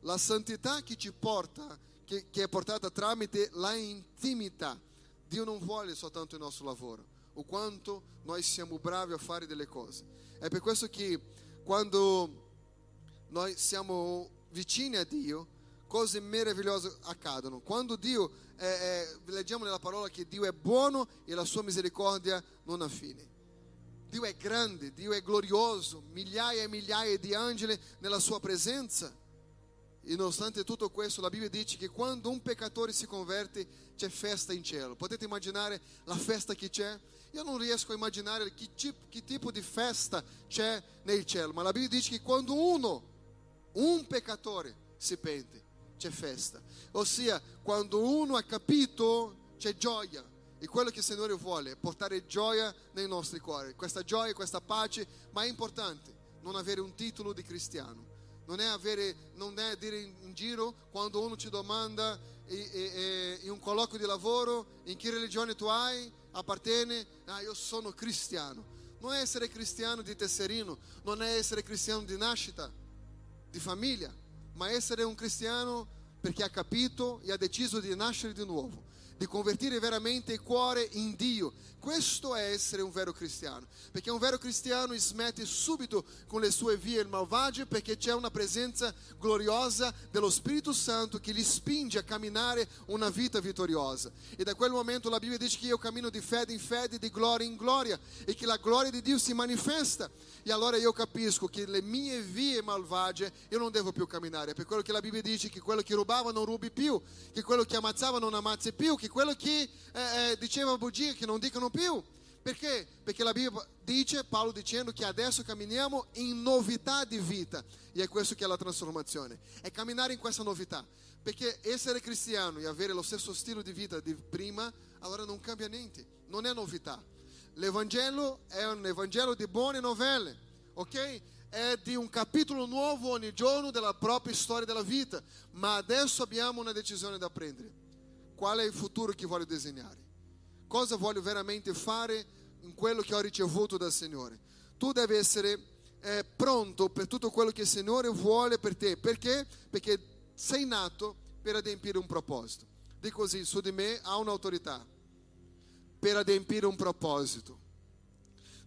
la santità che ci porta, che, che è portata tramite la intimità. Dio non vuole soltanto il nostro lavoro, o quanto noi siamo bravi a fare delle cose. È per questo che quando noi siamo vicini a Dio, cose meravigliose accadono. Quando Dio, eh, eh, leggiamo nella parola che Dio è buono e la sua misericordia non ha fine. Dio è grande, Dio è glorioso, migliaia e migliaia di angeli nella sua presenza. E nonostante tutto questo, la Bibbia dice che quando un peccatore si converte c'è festa in cielo. Potete immaginare la festa che c'è? Io non riesco a immaginare che tipo, che tipo di festa c'è nel cielo, ma la Bibbia dice che quando uno un peccatore si pente, c'è festa. Ossia, quando uno ha capito, c'è gioia. E quello che il Signore vuole è portare gioia nei nostri cuori. Questa gioia, questa pace, ma è importante non avere un titolo di cristiano. Non è, avere, non è dire in, giro quando uno ti domanda in un colloquio di lavoro in che religione tu hai, appartiene, ah io sono cristiano. Non è essere cristiano di tesserino, non è essere cristiano di nascita, di famiglia, ma essere un cristiano perché ha capito e ha deciso di nascere di nuovo di convertire veramente il cuore in Dio. Questo è essere un vero cristiano, perché un vero cristiano smette subito con le sue vie malvagie perché c'è una presenza gloriosa dello Spirito Santo che gli spinge a camminare una vita vittoriosa. E da quel momento la Bibbia dice che io cammino di fede in fede, di gloria in gloria e che la gloria di Dio si manifesta. E allora io capisco che le mie vie malvagie io non devo più camminare, per quello che la Bibbia dice che quello che rubava non rubi più, che quello che ammazzava non ammazzi più, che quello che eh, eh, diceva bugie che non dicono più. Perché? Perché la Bibbia dice, Paolo dicendo che adesso camminiamo in novità di vita. E è questo che è la trasformazione. È camminare in questa novità. Perché essere cristiano e avere lo stesso stile di vita di prima, allora non cambia niente. Non è novità. L'Evangelo è un Evangelo di buone novelle, ok? È di un capitolo nuovo ogni giorno della propria storia della vita. Ma adesso abbiamo una decisione da prendere qual è il futuro che voglio disegnare, cosa voglio veramente fare in quello che ho ricevuto dal Signore. Tu devi essere eh, pronto per tutto quello che il Signore vuole per te, perché? Perché sei nato per adempiere un proposito. Di così, su di me ha un'autorità per adempiere un proposito.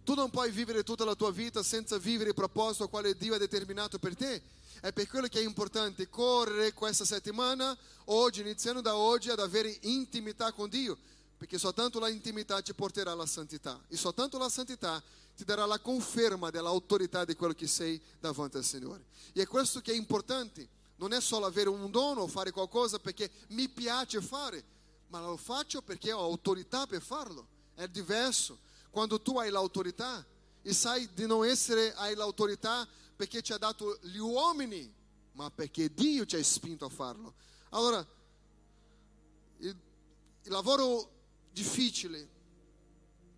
Tu non puoi vivere tutta la tua vita senza vivere il proposito al quale Dio ha determinato per te. È per quello che è importante correre questa settimana, oggi, iniziando da oggi, ad avere intimità con Dio, perché soltanto la intimità ti porterà alla santità e soltanto la santità ti darà la conferma dell'autorità di quello che sei davanti al Signore. E è questo che è importante, non è solo avere un dono o fare qualcosa perché mi piace fare, ma lo faccio perché ho autorità per farlo. È diverso. Quando tu hai l'autorità e sai di non essere, hai l'autorità perché ti ha dato gli uomini, ma perché Dio ti ha spinto a farlo. Allora, il, il lavoro difficile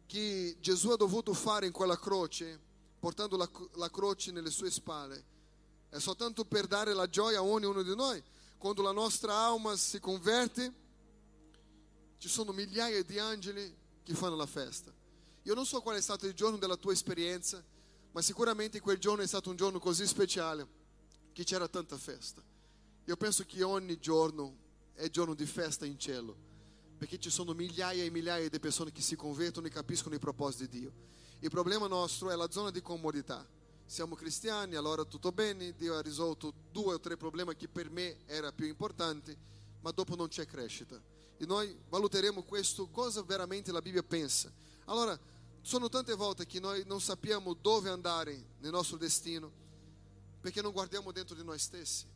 che Gesù ha dovuto fare in quella croce, portando la, la croce nelle sue spalle, è soltanto per dare la gioia a ognuno di noi. Quando la nostra alma si converte, ci sono migliaia di angeli che fanno la festa. Io non so qual è stato il giorno della tua esperienza, ma sicuramente quel giorno è stato un giorno così speciale che c'era tanta festa. Io penso che ogni giorno è giorno di festa in cielo, perché ci sono migliaia e migliaia di persone che si convertono e capiscono i propositi di Dio. Il problema nostro è la zona di comodità. Siamo cristiani, allora tutto bene, Dio ha risolto due o tre problemi che per me erano più importanti, ma dopo non c'è crescita. E noi valuteremo questo, cosa veramente la Bibbia pensa. Allora, sono tante volte che noi non sappiamo dove andare nel nostro destino perché non guardiamo dentro di noi stessi.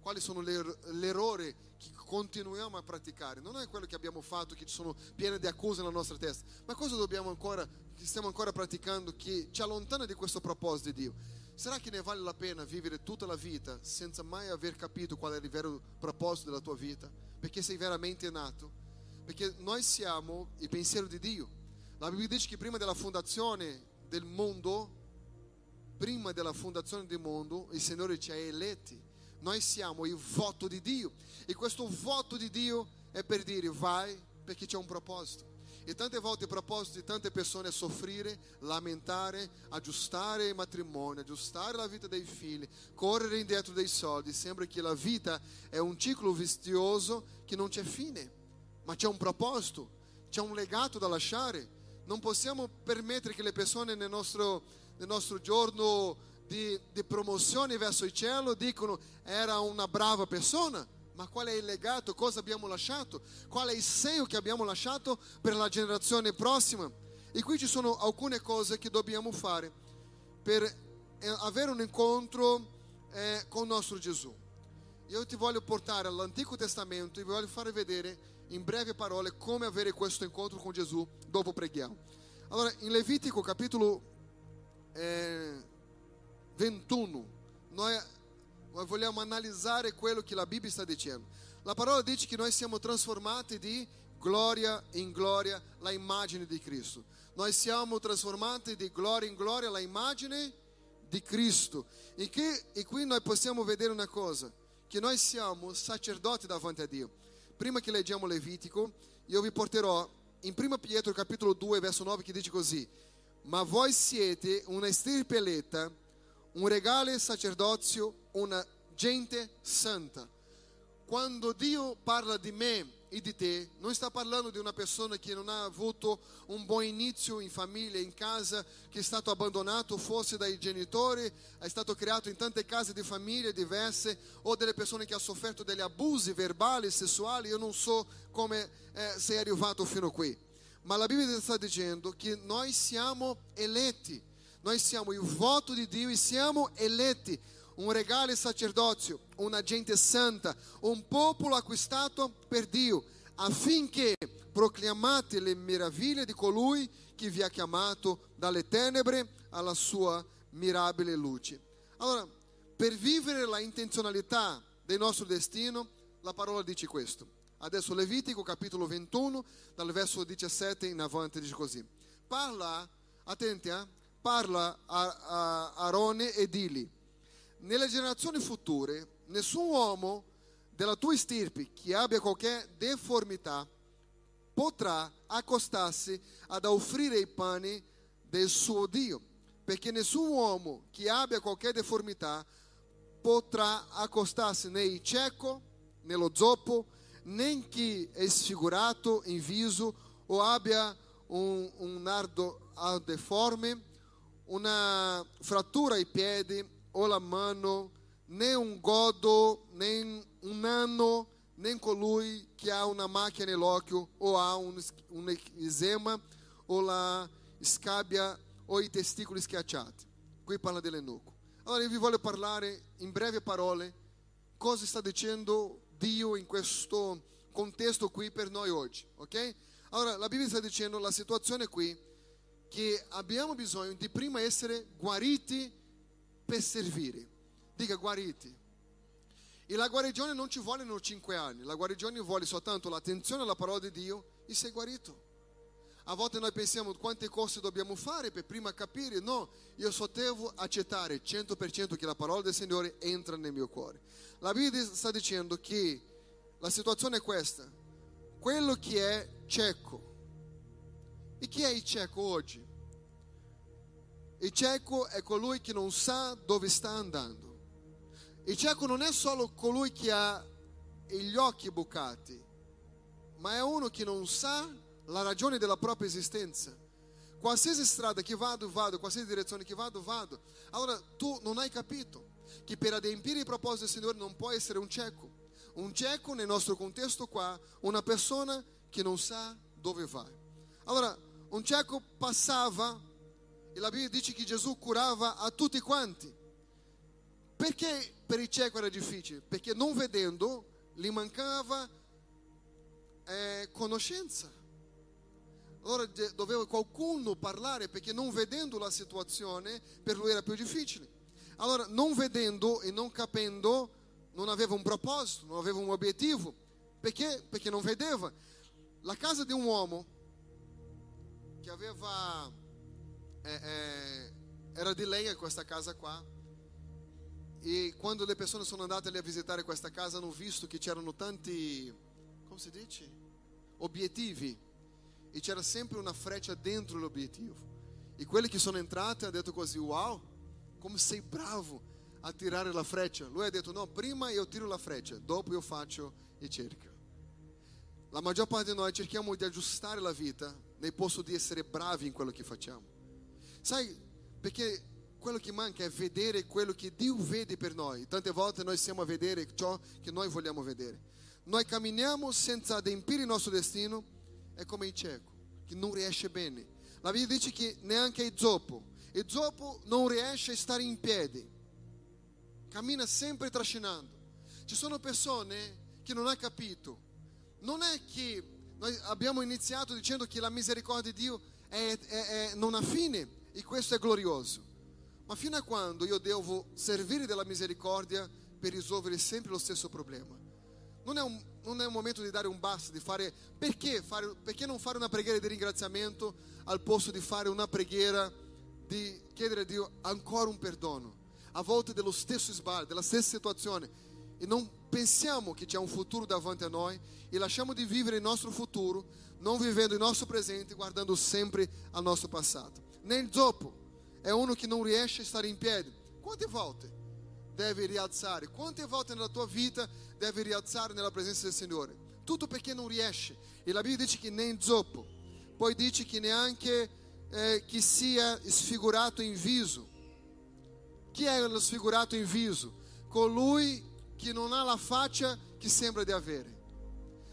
Quali sono l'errore che continuiamo a praticare? Non è quello che abbiamo fatto, che sono piene di accuse nella nostra testa, ma cosa dobbiamo ancora, che stiamo ancora praticando che ci allontana di questo proposito di Dio? Sarà che ne vale la pena vivere tutta la vita senza mai aver capito qual è il vero proposito della tua vita? Perché sei veramente nato? Perché noi siamo il pensiero di Dio. La Bibbia dice che prima della fondazione del mondo, prima della fondazione del mondo, il Signore ci ha eletti. Noi siamo il voto di Dio. E questo voto di Dio è per dire vai perché c'è un proposito. E tante volte il proposito di tante persone è soffrire, lamentare, aggiustare il matrimonio, aggiustare la vita dei figli, correre indietro dei soldi. Sembra che la vita è un ciclo vizioso che non c'è fine, ma c'è un proposito, c'è un legato da lasciare non possiamo permettere che le persone nel nostro, nel nostro giorno di, di, promozione verso il cielo dicono era una brava persona, ma qual è il legato, cosa abbiamo lasciato, qual è il segno che abbiamo lasciato per la generazione prossima. E qui ci sono alcune cose che dobbiamo fare per eh, avere un incontro eh, con il nostro Gesù. Io ti voglio portare all'Antico Testamento e voglio fare vedere in breve parole come avere questo incontro con Gesù dopo preghiamo. Allora, in Levitico capitolo eh, 21, noi vogliamo analisare quello che la Bibbia sta dicendo. La parola dice che noi siamo trasformati di gloria in gloria la immagine di Cristo. Noi siamo trasformati di gloria in gloria la immagine di Cristo. E, che, e qui noi possiamo vedere una cosa, che noi siamo sacerdoti davanti a Dio. Prima che leggiamo Levitico, io vi porterò in 1 Pietro capitolo 2 verso 9 che dice così, ma voi siete una stirpe eletta, un regale sacerdozio, una gente santa. Quando Dio parla di me e di te, non sta parlando di una persona che non ha avuto un buon inizio in famiglia, in casa, che è stato abbandonato forse dai genitori, è stato creato in tante case di famiglie diverse, o delle persone che hanno sofferto degli abusi verbali, sessuali, io non so come eh, sei arrivato fino qui. Ma la Bibbia sta dicendo che noi siamo eletti, noi siamo il voto di Dio e siamo eletti un regale sacerdozio, una gente santa, un popolo acquistato per Dio, affinché proclamate le meraviglie di colui che vi ha chiamato dalle tenebre alla sua mirabile luce. Allora, per vivere la intenzionalità del nostro destino, la parola dice questo. Adesso Levitico capitolo 21, dal verso 17 in avanti, dice così. Parla, attenti, eh? parla a, a Arone e dili nelle generazioni future, nessun uomo della tua stirpe che abbia qualche deformità potrà accostarsi ad offrire i pani del suo Dio, perché nessun uomo che abbia qualche deformità potrà accostarsi né cieco, nello zoppo, né chi è sfigurato in viso o abbia un, un nardo deforme, una frattura ai piedi o la mano, né un godo, né un nano, nem colui che ha una macchia nell'occhio o ha un, un eczema o la scabbia o i testicoli schiacciati. Qui parla dell'Enoco. Allora io vi voglio parlare in breve parole cosa sta dicendo Dio in questo contesto qui per noi oggi, ok? Allora la Bibbia sta dicendo la situazione qui che abbiamo bisogno di prima essere guariti per servire. Dica guariti. E la guarigione non ci vogliono cinque anni, la guarigione vuole soltanto l'attenzione alla parola di Dio e sei guarito. A volte noi pensiamo quante cose dobbiamo fare per prima capire, no, io só devo accettare 100% che la parola del Signore entra nel mio cuore. La Bibbia sta dicendo che la situazione è questa, quello che è cieco, e chi è il cieco oggi? Il cieco è colui che non sa dove sta andando. Il cieco non è solo colui che ha gli occhi bucati, ma è uno che non sa la ragione della propria esistenza. Qualsiasi strada che vado, vado, qualsiasi direzione che vado, vado. Allora tu non hai capito che per adempiere i propositi del Signore non può essere un cieco. Un cieco nel nostro contesto qua, una persona che non sa dove va. Allora, un cieco passava e la Bibbia dice che Gesù curava a tutti quanti. Perché per il cieco era difficile? Perché non vedendo gli mancava eh, conoscenza. Allora doveva qualcuno parlare perché non vedendo la situazione per lui era più difficile. Allora non vedendo e non capendo non aveva un proposito, non aveva un obiettivo. Perché? Perché non vedeva. La casa di un uomo che aveva eh, eh, era di legna questa casa qua. E quando le persone sono andate a visitare questa casa hanno visto che c'erano tanti, come si dice? Obiettivi. E c'era sempre una freccia dentro l'obiettivo. E quelli che sono entrati hanno detto così, wow, come sei bravo a tirare la freccia. Lui ha detto, no, prima io tiro la freccia, dopo io faccio e cerco. La maggior parte di noi cerchiamo di aggiustare la vita nel posto di essere bravi in quello che facciamo. Sai, perché quello che manca è vedere quello che Dio vede per noi. Tante volte noi siamo a vedere ciò che noi vogliamo vedere. Noi camminiamo senza adempiere il nostro destino, è come il cieco, che non riesce bene. La Bibbia dice che neanche il zoppo, il zoppo non riesce a stare in piedi, cammina sempre trascinando. Ci sono persone che non hanno capito. Non è che noi abbiamo iniziato dicendo che la misericordia di Dio è, è, è, non ha fine, e questo è glorioso. Ma fino a quando io devo servire della misericordia per risolvere sempre lo stesso problema. Non è, un, non è un momento di dare un basta, di fare perché, fare. perché non fare una preghiera di ringraziamento al posto di fare una preghiera di chiedere a Dio ancora un perdono, a volte dello stesso sbaglio, della stessa situazione. E non pensiamo che c'è un futuro davanti a noi e lasciamo di vivere il nostro futuro, non vivendo il nostro presente, guardando sempre al nostro passato. Nel dopo è uno che non riesce a stare in piedi. Quante volte deve rialzare? Quante volte nella tua vita deve rialzare nella presenza del Signore? Tutto perché non riesce. E la Bibbia dice che nem zoppo. Poi dice che neanche eh, che sia sfigurato in viso. Chi è lo sfigurato in viso? Colui che non ha la faccia che sembra di avere.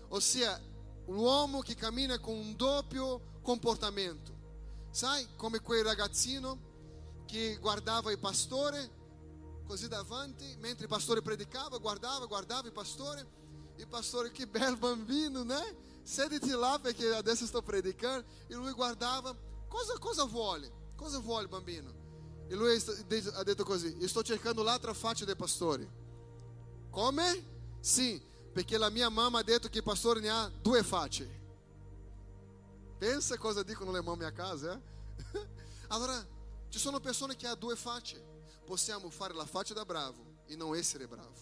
Ossia, l'uomo che cammina con un doppio comportamento. Sai, come quel ragazzino che guardava il pastore così davanti, mentre il pastore predicava, guardava, guardava il pastore. Il pastore, che bel bambino, né? Sediti là perché adesso sto predicando. E lui guardava, cosa, cosa vuole? Cosa vuole bambino? E lui ha detto così, sto cercando l'altra faccia del pastore. Come? Sì, perché la mia mamma ha detto che il pastore ne ha due facce. Pensa cosa dicono le mamme a casa, eh? Allora, ci sono persone che hanno due facce. Possiamo fare la faccia da bravo e non essere bravo.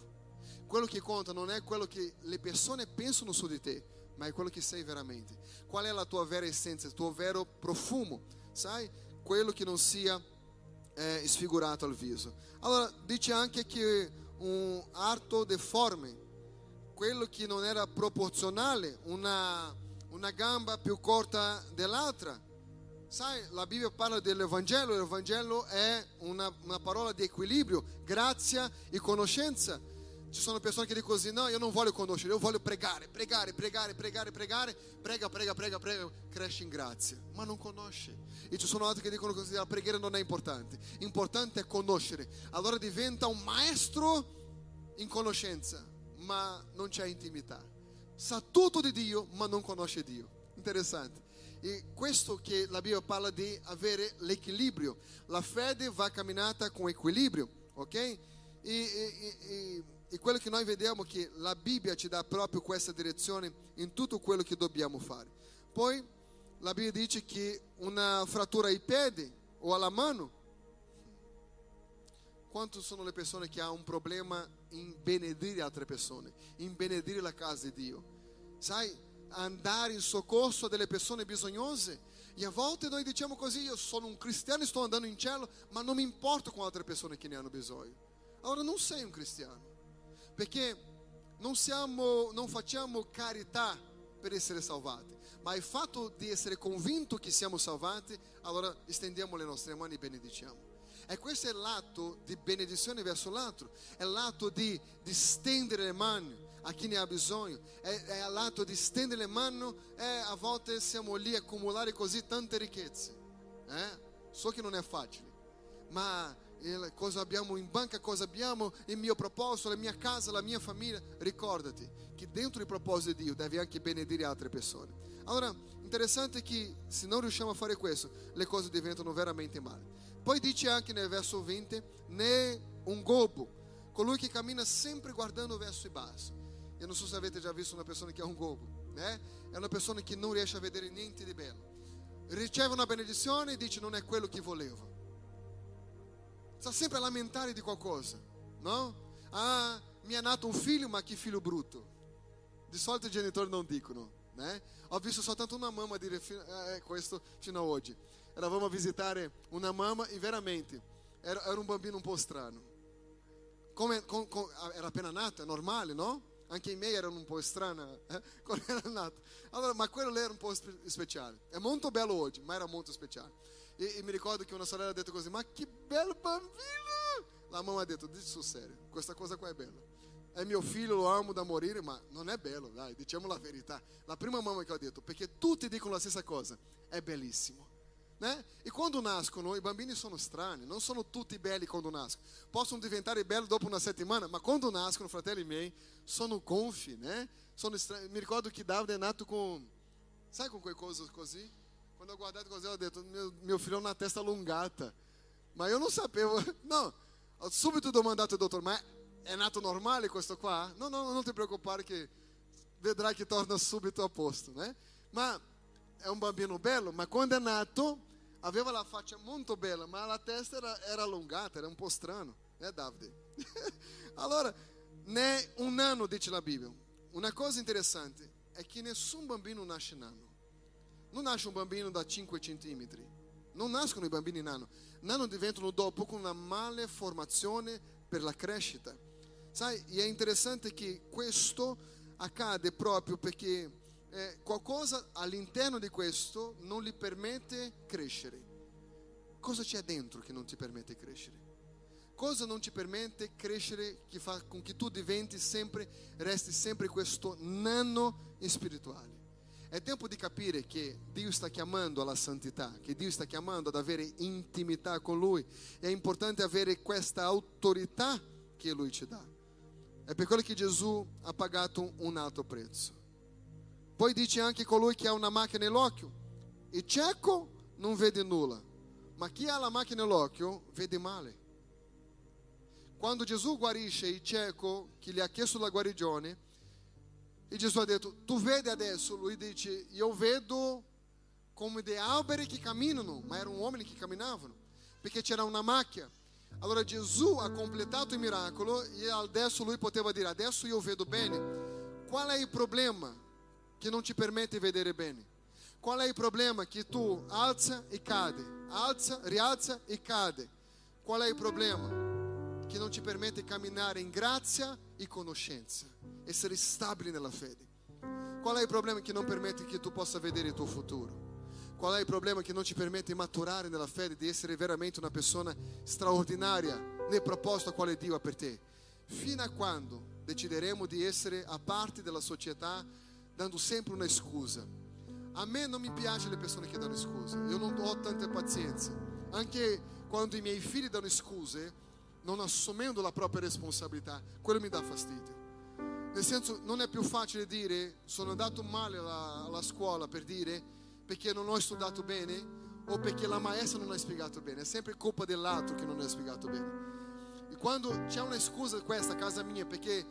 Quello che conta non è quello che le persone pensano su di te, ma è quello che sei veramente. Qual è la tua vera essenza, il tuo vero profumo, sai? Quello che non sia eh, sfigurato al viso. Allora, dice anche che un arto deforme, quello che non era proporzionale, una, una gamba più corta dell'altra. Sai, la Bibbia parla dell'Evangelo, l'Evangelo è una, una parola di equilibrio, grazia e conoscenza. Ci sono persone che dicono così, no, io non voglio conoscere, io voglio pregare, pregare, pregare, pregare, pregare, prega, prega, prega, prega, cresce in grazia, ma non conosce. E ci sono altri che dicono così, la preghiera non è importante, importante è conoscere. Allora diventa un maestro in conoscenza, ma non c'è intimità. Sa tutto di Dio, ma non conosce Dio. Interessante. E questo che la Bibbia parla di avere l'equilibrio. La fede va camminata con equilibrio, ok? E, e, e, e quello che noi vediamo è che la Bibbia ci dà proprio questa direzione in tutto quello che dobbiamo fare. Poi la Bibbia dice che una frattura ai piedi o alla mano, quanto sono le persone che hanno un problema in benedire altre persone, in benedire la casa di Dio? Sai? andare in soccorso delle persone bisognose. E a volte noi diciamo così, io sono un cristiano e sto andando in cielo, ma non mi importo con altre persone che ne hanno bisogno. Allora non sei un cristiano, perché non, siamo, non facciamo carità per essere salvati, ma il fatto di essere convinto che siamo salvati, allora stendiamo le nostre mani e benediciamo. E questo è l'atto di benedizione verso l'altro, è l'atto di, di stendere le mani a chi ne ha bisogno, è, è all'atto di stendere le mani, e a volte siamo lì a accumulare così tante ricchezze. Eh? So che non è facile, ma cosa abbiamo in banca, cosa abbiamo, il mio proposito, la mia casa, la mia famiglia. Ricordati che dentro il proposito di Dio devi anche benedire altre persone. Allora, interessante che se non riusciamo a fare questo, le cose diventano veramente male. Poi dice anche nel verso 20, né un gobbo, colui che cammina sempre guardando verso il basso. Eu não so se avete già visto una persona che ha un gobo, né? È una persona che non riesce a vedere niente di bello. Riceve una benedizione e dice non è quello che volevo. Sta sempre a lamentare di qualcosa, no? Ah, mi è nato un figlio, ma che figlio brutto. Di solito i genitori non dicono, né? Ho visto soltanto una mamma dire eh, questo fino a oggi. Eravamo a visitare una mamma e veramente era, era un bambino un po' strano. Come, com, com, era appena nato, è normale, no? anche i miei erano un po' strani eh, quando era nato. Allora, ma quello lì era un po' spe- speciale. È molto bello oggi, ma era molto speciale. E, e, mi ricordo che una sorella ha detto così, ma che bello bambino! La mamma ha detto, dici serio, questa cosa qua è bella. È mio figlio, lo amo da morire, ma non è bello, dai, diciamo la verità. La prima mamma che ho detto, perché tutti dicono la stessa cosa, è bellissimo. Né? E quando nascono, i bambini sono strani, non sono tutti belli quando nascono. Possono diventare belli dopo una settimana, ma quando nascono, fratelli miei, sono gonfi, né? Sono strani. Mi ricordo che Davide è nato com. Sai com quelle cose così? Quando ho guardato così ho detto, mio, mio figlio ha una testa allungata. Ma io non sapevo, no. Subito ho domandato al dottore, ma è nato normale questo qua? No, no, non ti preoccupare che vedrai che torna subito a posto, né? Ma è un bambino bello, ma quando è nato aveva la faccia molto bella, ma la testa era, era allungata, era un po' strano, né Davide? allora, né un anno dice la Bibbia. Una cosa interessante è che nessun bambino nasce nano. Non nasce un bambino da 5 centimetri. Non nascono i bambini nano. Nano diventano dopo con una malformazione per la crescita. Sai, e è interessante che questo accade proprio perché eh, qualcosa all'interno di questo non gli permette crescere. Cosa c'è dentro che non ti permette crescere? Cosa non ti permette crescere che fa con che tu diventi sempre, resti sempre questo nano spirituale? È tempo di capire che Dio sta chiamando alla santità, che Dio sta chiamando ad avere intimità con Lui. È importante avere questa autorità che Lui ci dà. È per quello che Gesù ha pagato un alto prezzo. Poi dice anche colui che ha una macchia nell'occhio. Il cieco non vede nulla, ma chi ha la macchia nell'occhio vede male. Quando Gesù guarisce il cieco che gli ha chiesto la guarigione, e Gesù ha detto, tu vedi adesso? Lui dice, io vedo come dei alberi che camminano, ma erano uomini che camminavano, perché c'era una macchia. Allora Gesù ha completato il miracolo e adesso lui poteva dire: Adesso io vedo bene. Qual è il problema che non ti permette di vedere bene? Qual è il problema che tu alza e cade, alza, rialza e cade? Qual è il problema che non ti permette di camminare in grazia e conoscenza, essere stabili nella fede? Qual è il problema che non permette che tu possa vedere il tuo futuro? Qual è il problema non ci permette di maturare nella fede, di essere veramente una persona straordinaria nel proposito quale Dio ha per te? Fino a quando decideremo di essere a parte della società dando sempre una scusa? A me non mi piacciono le persone che danno scuse, io non ho tanta pazienza. Anche quando i miei figli danno scuse, non assumendo la propria responsabilità, quello mi dà fastidio. Nel senso, non è più facile dire sono andato male alla, alla scuola per dire perché non ho studiato bene o perché la maestra non ha spiegato bene, è sempre colpa dell'altro che non ha spiegato bene. E quando c'è una scusa questa a casa mia perché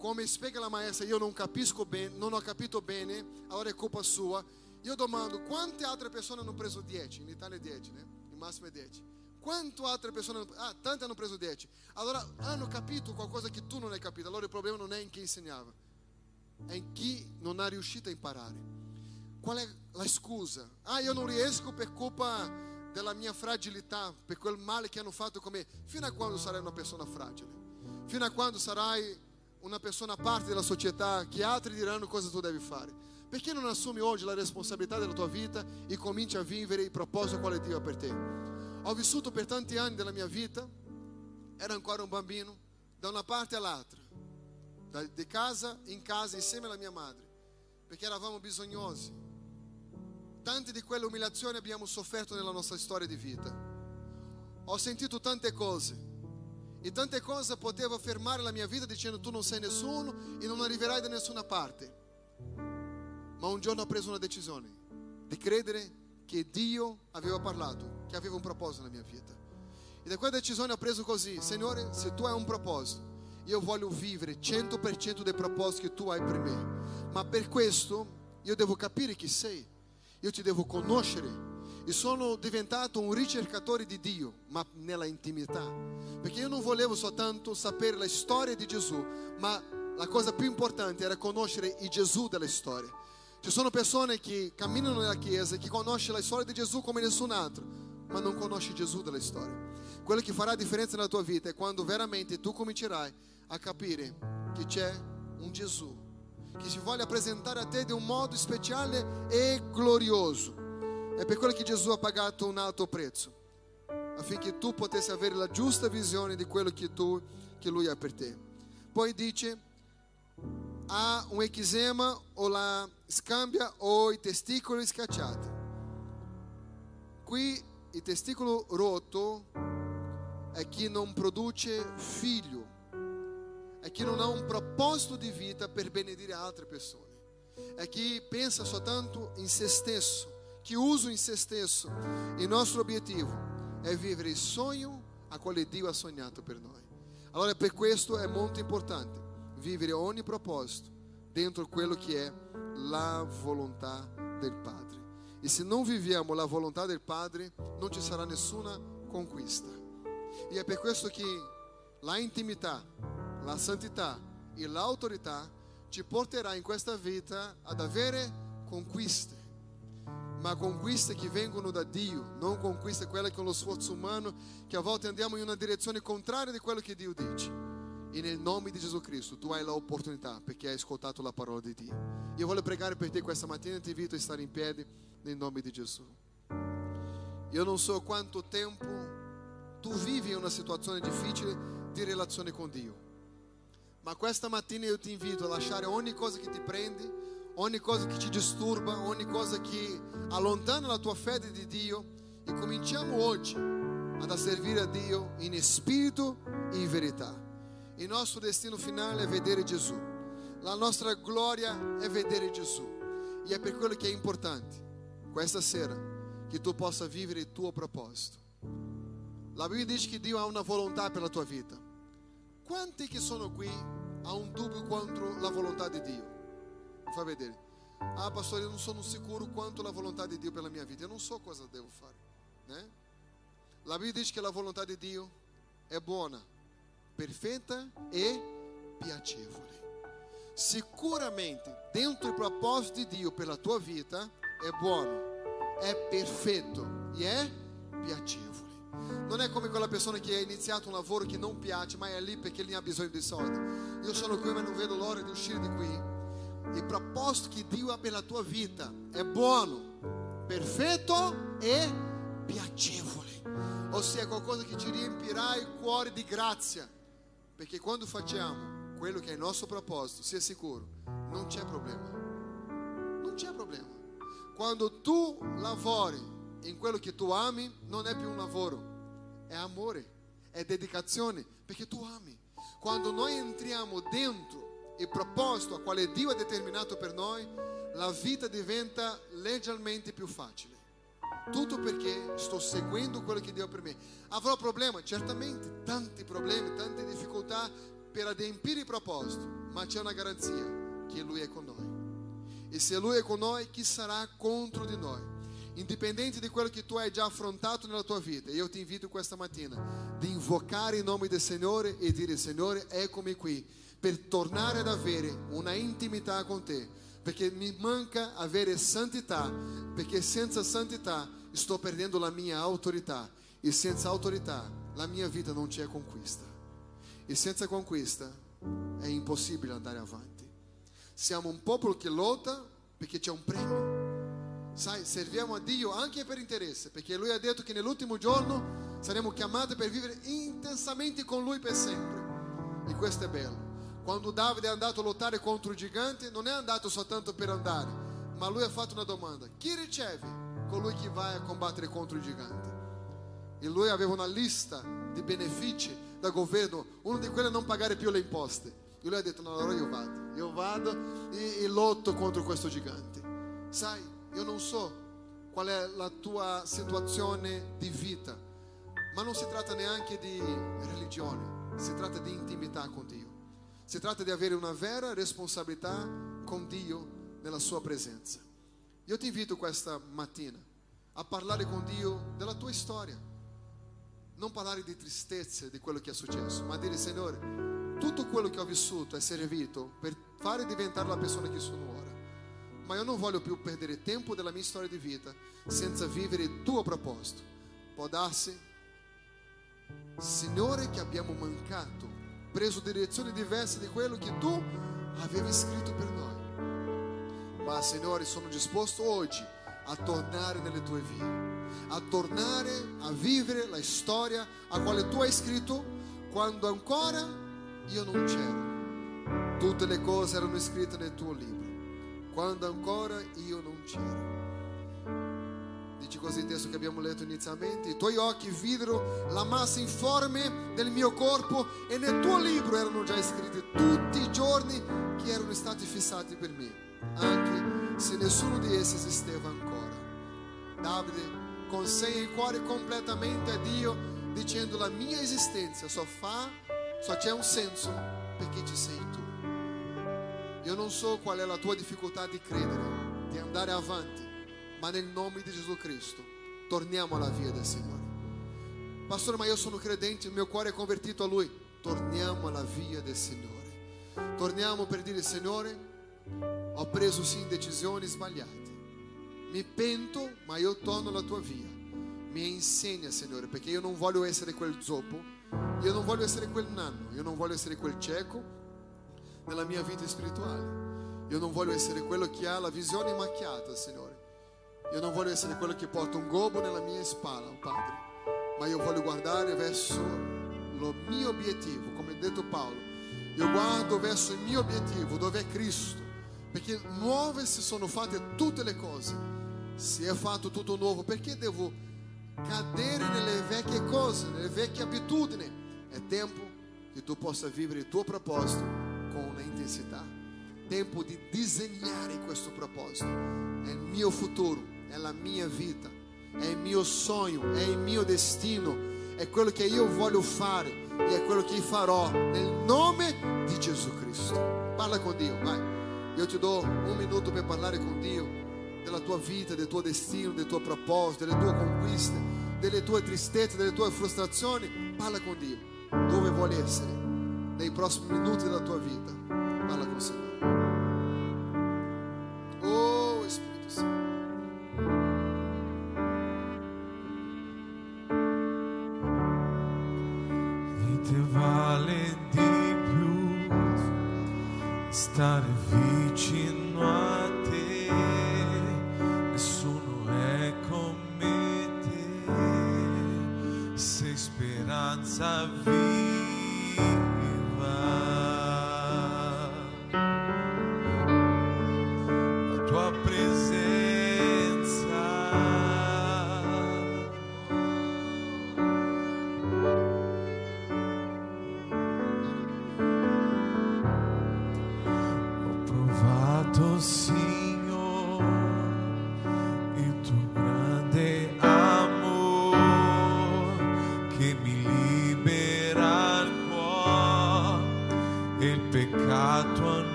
come spiega la maestra io non capisco bene, non ho capito bene, allora è colpa sua, io domando quante altre persone hanno preso 10, in Italia 10, né? il massimo è 10. Quante altre persone hanno, ah, tante hanno preso 10. Allora hanno capito qualcosa che tu non hai capito. Allora il problema non è in chi insegnava, è in chi non ha riuscito a imparare. Qual è la scusa? Ah, io non riesco per colpa della mia fragilità, per quel male che hanno fatto con me. Fino a quando sarai una persona fragile? Fino a quando sarai una persona parte della società che altri diranno cosa tu devi fare? Perché non assumi oggi la responsabilità della tua vita e cominci a vivere il proposito quale Dio ha per te? Ho vissuto per tanti anni della mia vita, ero ancora un bambino, da una parte all'altra, di casa in casa insieme alla mia madre, perché eravamo bisognosi Tante di quelle umiliazioni abbiamo sofferto nella nostra storia di vita. Ho sentito tante cose e tante cose potevo fermare la mia vita dicendo tu non sei nessuno e non arriverai da nessuna parte. Ma un giorno ho preso una decisione di credere che Dio aveva parlato, che aveva un proposito nella mia vita. E da quella decisione ho preso così, Signore, se tu hai un proposito, io voglio vivere 100% dei propositi che tu hai per me. Ma per questo io devo capire chi sei io ti devo conoscere e sono diventato un ricercatore di Dio, ma nella intimità, perché io non volevo soltanto sapere la storia di Gesù, ma la cosa più importante era conoscere il Gesù della storia. Ci sono persone che camminano nella chiesa che conoscono la storia di Gesù come nessun altro, ma non conosce Gesù della storia. Quello che farà differenza nella tua vita è quando veramente tu comincerai a capire che c'è un Gesù che si vuole presentare a te di un modo speciale e glorioso. È per quello che Gesù ha pagato un alto prezzo, affinché tu potessi avere la giusta visione di quello che, tu, che Lui ha per te. Poi dice, ha un eczema o la scambia o i testicoli scacciati. Qui il testicolo rotto è chi non produce figlio è chi non ha un proposito di vita per benedire altre persone. È chi pensa soltanto in se stesso, che usa in se stesso. Il nostro obiettivo è vivere il sogno a quale Dio ha sognato per noi. Allora per questo è molto importante vivere ogni proposito dentro quello che è la volontà del Padre. E se non viviamo la volontà del Padre, non ci sarà nessuna conquista. E è per questo che la intimità, la santità e l'autorità ci porterà in questa vita ad avere conquiste, ma conquiste che vengono da Dio, non conquiste quelle con lo sforzo umano, che a volte andiamo in una direzione contraria di quello che Dio dice. E nel nome di Gesù Cristo tu hai l'opportunità perché hai ascoltato la parola di Dio. Io voglio pregare per te questa mattina e ti invito a stare in piedi nel nome di Gesù. Io non so quanto tempo tu vivi in una situazione difficile di relazione con Dio. Ma questa mattina io ti invito a lasciare ogni cosa che ti prendi, ogni cosa che ci disturba, ogni cosa che allontana la tua fede di Dio e cominciamo oggi ad servire a Dio in spirito e in verità. Il nostro destino finale è vedere Gesù. La nostra gloria è vedere Gesù. E è per quello che è importante questa sera che tu possa vivere il tuo proposito. La Bibbia dice che Dio ha una volontà per la tua vita. Quanti che sono qui ha un dubbio contro la volontà di Dio? Fa vedere. Ah, pastore, io non sono sicuro quanto la volontà di Dio per la mia vita. Io non so cosa devo fare. Né? La Bibbia dice che la volontà di Dio è buona, perfetta e piacevole. Sicuramente, dentro il proposito di Dio per la tua vita, è buono, è perfetto e è piacevole. Non è come quella persona che ha iniziato un lavoro che non piace, ma è lì perché lì ha bisogno di soldi. Io sono qui ma non vedo l'ora di uscire di qui. Il proposito che Dio ha per la tua vita è buono, perfetto e piacevole. Ossia qualcosa che ci riempirà il cuore di grazia. Perché quando facciamo quello che è il nostro proposito, sia sicuro, non c'è problema. Non c'è problema. Quando tu lavori in quello che tu ami, non è più un lavoro, è amore, è dedicazione, perché tu ami. Quando noi entriamo dentro il proposito a quale Dio ha determinato per noi, la vita diventa leggermente più facile. Tutto perché sto seguendo quello che Dio ha per me. Avrò problemi, certamente, tanti problemi, tante difficoltà per adempiere il proposito, ma c'è una garanzia che Lui è con noi. E se Lui è con noi, chi sarà contro di noi? Indipendente di quello che tu hai già affrontato nella tua vita, io ti invito questa mattina di invocare il nome del Signore e dire Signore, eccomi qui per tornare ad avere una intimità con te, perché mi manca avere santità, perché senza santità sto perdendo la mia autorità e senza autorità la mia vita non c'è conquista. E senza conquista è impossibile andare avanti. Siamo un popolo che lotta perché c'è un premio. Sai, serviamo a Dio anche per interesse, perché Lui ha detto che nell'ultimo giorno saremo chiamati per vivere intensamente con Lui per sempre. E questo è bello. Quando Davide è andato a lottare contro il gigante, non è andato soltanto per andare, ma lui ha fatto una domanda: chi riceve colui che va a combattere contro il gigante? E lui aveva una lista di benefici dal governo, uno di quelli è non pagare più le imposte. E lui ha detto: No, allora io vado, io vado e, e lotto contro questo gigante. Sai, io non so qual è la tua situazione di vita, ma non si tratta neanche di religione, si tratta di intimità con Dio. Si tratta di avere una vera responsabilità con Dio nella sua presenza. Io ti invito questa mattina a parlare con Dio della tua storia. Non parlare di tristezza di quello che è successo, ma dire Signore, tutto quello che ho vissuto è servito per fare diventare la persona che sono ora. Ma io non voglio più perdere tempo della mia storia di vita senza vivere il tuo proposito. Può darsi, Signore, che abbiamo mancato, preso direzioni diverse di quello che tu avevi scritto per noi. Ma, Signore, sono disposto oggi a tornare nelle tue vie, a tornare a vivere la storia a quale tu hai scritto quando ancora io non c'ero. Tutte le cose erano scritte nel tuo libro, quando ancora io non c'ero. Dice così il testo che abbiamo letto inizialmente, i tuoi occhi videro la massa informe del mio corpo e nel tuo libro erano già scritti tutti i giorni che erano stati fissati per me, anche se nessuno di essi esisteva ancora. Davide consegna il cuore completamente a Dio, dicendo la mia esistenza só fa só c'è un senso perché ci sei tu. Io non so qual è la tua difficoltà di credere, di andare avanti, ma nel nome di Gesù Cristo torniamo alla via del Signore. Pastore, ma io sono credente, il mio cuore è convertito a Lui. Torniamo alla via del Signore. Torniamo per dire, Signore, ho preso sì decisioni sbagliate. Mi pento, ma io torno alla tua via. Mi insegna, Signore, perché io non voglio essere quel zoppo, io non voglio essere quel nanno, io non voglio essere quel cieco nella mia vita spirituale. Io non voglio essere quello che ha la visione macchiata, Signore. Io non voglio essere quello che porta un gobbo nella mia spalla, oh Padre, ma io voglio guardare verso il mio obiettivo, come ha detto Paolo. Io guardo verso il mio obiettivo, dove è Cristo, perché nuove si sono fatte tutte le cose. Se è fatto tutto nuovo, perché devo cadere nelle vecchie cose, nelle vecchie abitudini? È tempo che tu possa vivere il tuo proposito con intensità. Tempo di disegnare questo proposito. È il mio futuro, mia vita, è il mio sogno, è il mio destino, è quello che io voglio fare e è quello che farò nel nome di Gesù Cristo. Parla con Dio, vai. Io ti do un minuto per parlare con Dio della tua vita, del tuo destino, del tuo proposito, delle tue conquiste, delle tue tristezze, delle tue frustrazioni. Parla con Dio. Dove vuoi essere nei prossimi minuti della tua vita? Parla con il Signore.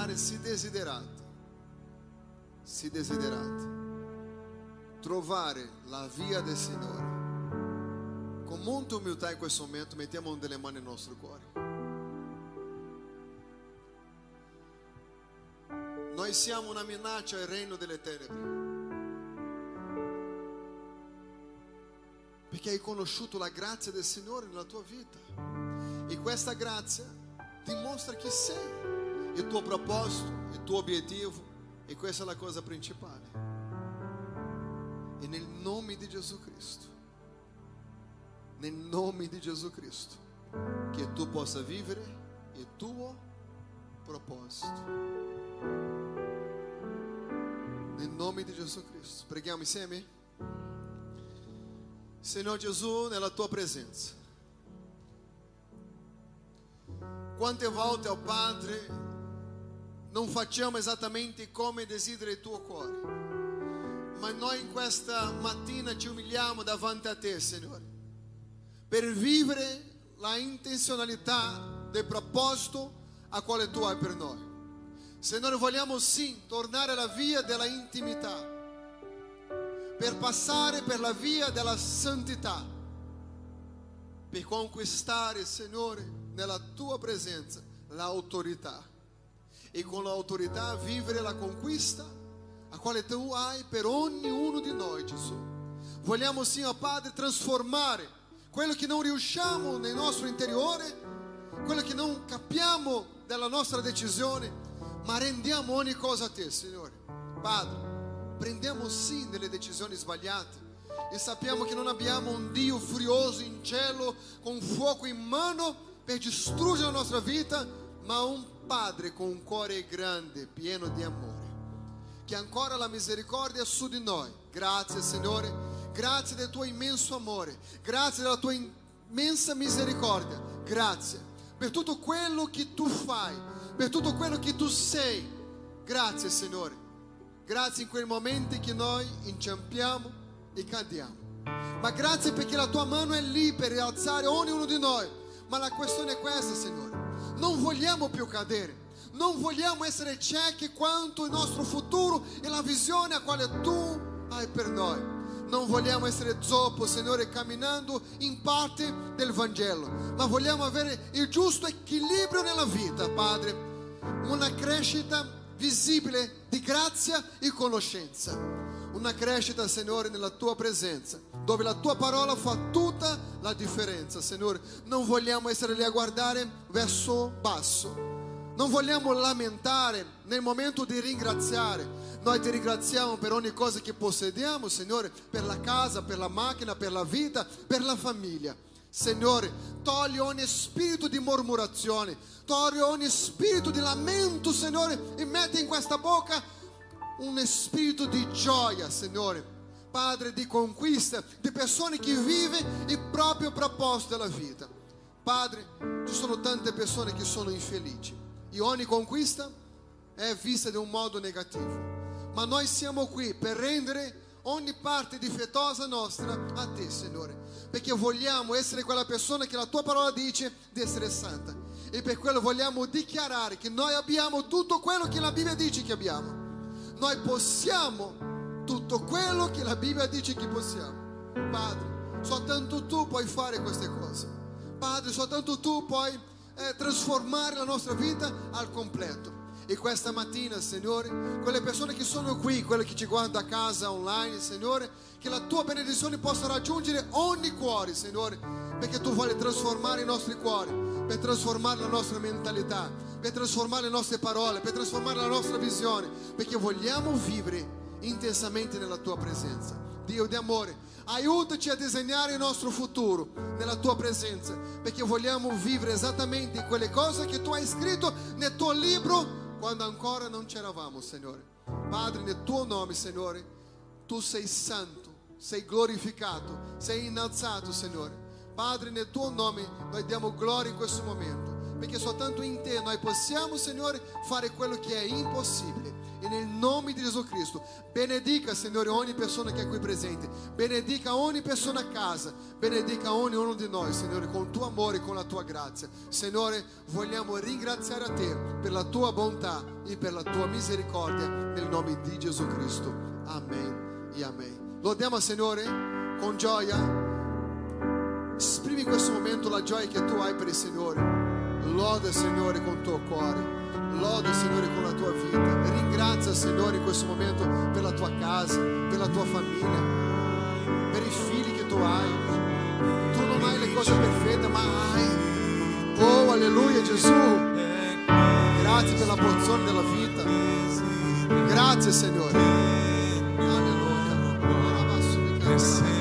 Invitare se desiderate, se desiderate, trovare la via del Signore. Con molta umiltà in questo momento mettiamo delle mani nel nostro cuore. Noi siamo una minaccia al regno delle tenebre. perché hai conosciuto la grazia del Signore nella tua vita e questa grazia dimostra chi sei, il tuo proposito, il tuo obiettivo e questa è la cosa principale. E nel nome di Gesù Cristo, nel nome di Gesù Cristo, che tu possa vivere il tuo proposito. Nel nome di Gesù Cristo. Preghiamo insieme? Senhor Gesù, nella tua presenza. Quante volte, ó Padre, non facciamo esattamente come desidera il tuo cuore, ma noi in questa mattina ci umiliamo davanti a te, Signore, per vivere la intenzionalità del proposito a quale tu hai per noi. Signore, vogliamo sì tornare alla via della intimità, per passare per la via della santità, per conquistare, Signore, nella tua presenza l'autorità e con l'autorità vivere la conquista a quale tu hai per ognuno di noi, Gesù. Vogliamo, Signore Padre, trasformare quello che non riusciamo nel nostro interiore, quello che non capiamo della nostra decisione, ma rendiamo ogni cosa a te, Signore. Padre, prendiamo sì delle decisioni sbagliate e sappiamo che non abbiamo un Dio furioso in cielo con fuoco in mano per distruggere la nostra vita, ma un Padre con un cuore grande, pieno di amore, che ancora la misericordia su di noi. Grazie, Signore, grazie del tuo immenso amore, grazie della tua immensa misericordia, grazie per tutto quello che tu fai, per tutto quello che tu sei. Grazie, Signore. Grazie in quei momenti che noi inciampiamo e cadiamo. Ma grazie perché la tua mano è lì per rialzare ognuno di noi. Ma la questione è questa, Signore. Non vogliamo più cadere. Non vogliamo essere ciechi quanto il nostro futuro e la visione a quale tu hai per noi. Non vogliamo essere zoppo, Signore, camminando in parte del Vangelo, ma vogliamo avere il giusto equilibrio nella vita, Padre. Una crescita visibile di grazia e conoscenza. Una crescita, Signore, nella tua presenza, dove la tua parola fa tutta la differenza, Signore. Non vogliamo essere lì a guardare verso basso. Non vogliamo lamentare nel momento di ringraziare. Noi ti ringraziamo per ogni cosa che possediamo, Signore, per la casa, per la macchina, per la vita, per la famiglia. Signore, togli ogni spirito di mormurazione, togli ogni spirito di lamento, Signore, e metti in questa bocca un spirito di gioia, Signore. Padre, di conquista, di persone che vivono il proprio proposito della vita. Padre, ci sono tante persone che sono infelici e ogni conquista è vista in un modo negativo. Ma noi siamo qui per rendere ogni parte difettosa nostra a te, Signore, perché vogliamo essere quella persona che la tua parola dice di essere santa. E per quello vogliamo dichiarare che noi abbiamo tutto quello che la Bibbia dice che abbiamo. Noi possiamo tutto quello che la Bibbia dice che possiamo. Padre, soltanto tu puoi fare queste cose. Padre, soltanto tu puoi eh, trasformare la nostra vita al completo. E questa mattina, Signore, quelle persone che sono qui, quelle che ci guardano a casa online, Signore, che la tua benedizione possa raggiungere ogni cuore, Signore, perché tu vuoi trasformare i nostri cuori, per trasformare la nostra mentalità, per trasformare le nostre parole, per trasformare la nostra visione, perché vogliamo vivere intensamente nella tua presenza. Dio di amore, aiutaci a disegnare il nostro futuro nella tua presenza, perché vogliamo vivere esattamente quelle cose che tu hai scritto nel tuo libro quando ancora non c'eravamo, Signore. Padre, nel tuo nome, Signore, tu sei santo, sei glorificato, sei innalzato, Signore. Padre, nel tuo nome noi diamo gloria in questo momento, perché soltanto in te noi possiamo, Signore, fare quello che è impossibile. E nel nome di Gesù Cristo, benedica, Signore, ogni persona che è qui presente, benedica ogni persona a casa, benedica ognuno di noi, Signore, con il tuo amore e con la tua grazia. Signore, vogliamo ringraziare a te per la tua bontà e per la tua misericordia, nel nome di Gesù Cristo. Amen e amen. Lodiamo Signore con gioia. Esprimi in questo momento la gioia che tu hai per il Signore. Loda Signore con il tuo cuore. Loda Signore con la tua vita. Ringrazia Signore in questo momento per la tua casa, per la tua famiglia, per i figli che tu hai. Tu non hai le cose perfette, ma hai. Oh, alleluia Gesù. Grazie per la porzione della vita. Grazie Signore. Alleluia. Essere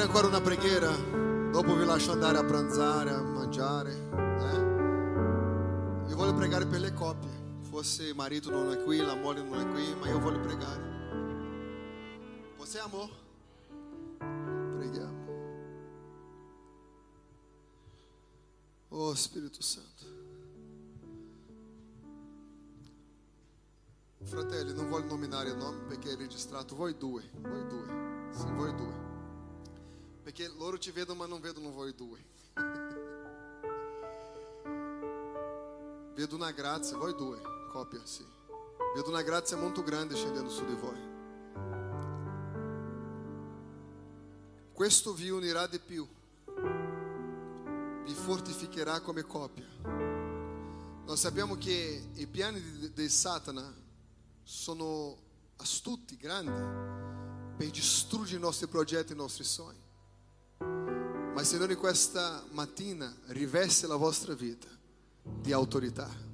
ancora una preghiera, dopo vi lascio andare a pranzare, a mangiare. eh. Io voglio pregare per le coppie. Forse marito non è qui, la moglie non è qui, ma io voglio pregare. Possiamo? Preghiamo. Oh Spirito Santo. Fratelli, non voglio nominare nomi perché è registrato. Voi due, voi due. Sì, voi due. Perché loro ci vedono ma non vedono voi due. Vedo una grazia, voi due, coppia, sì. Vedo una grazia molto grande scendendo su di voi. Questo vi unirà di più, vi fortificherà come coppia. Noi sappiamo che i piani di Satana sono astuti, grandi, per distruggere i nostri progetti e i nostri sogni. Ma il Signore questa mattina riveste la vostra vita di autorità.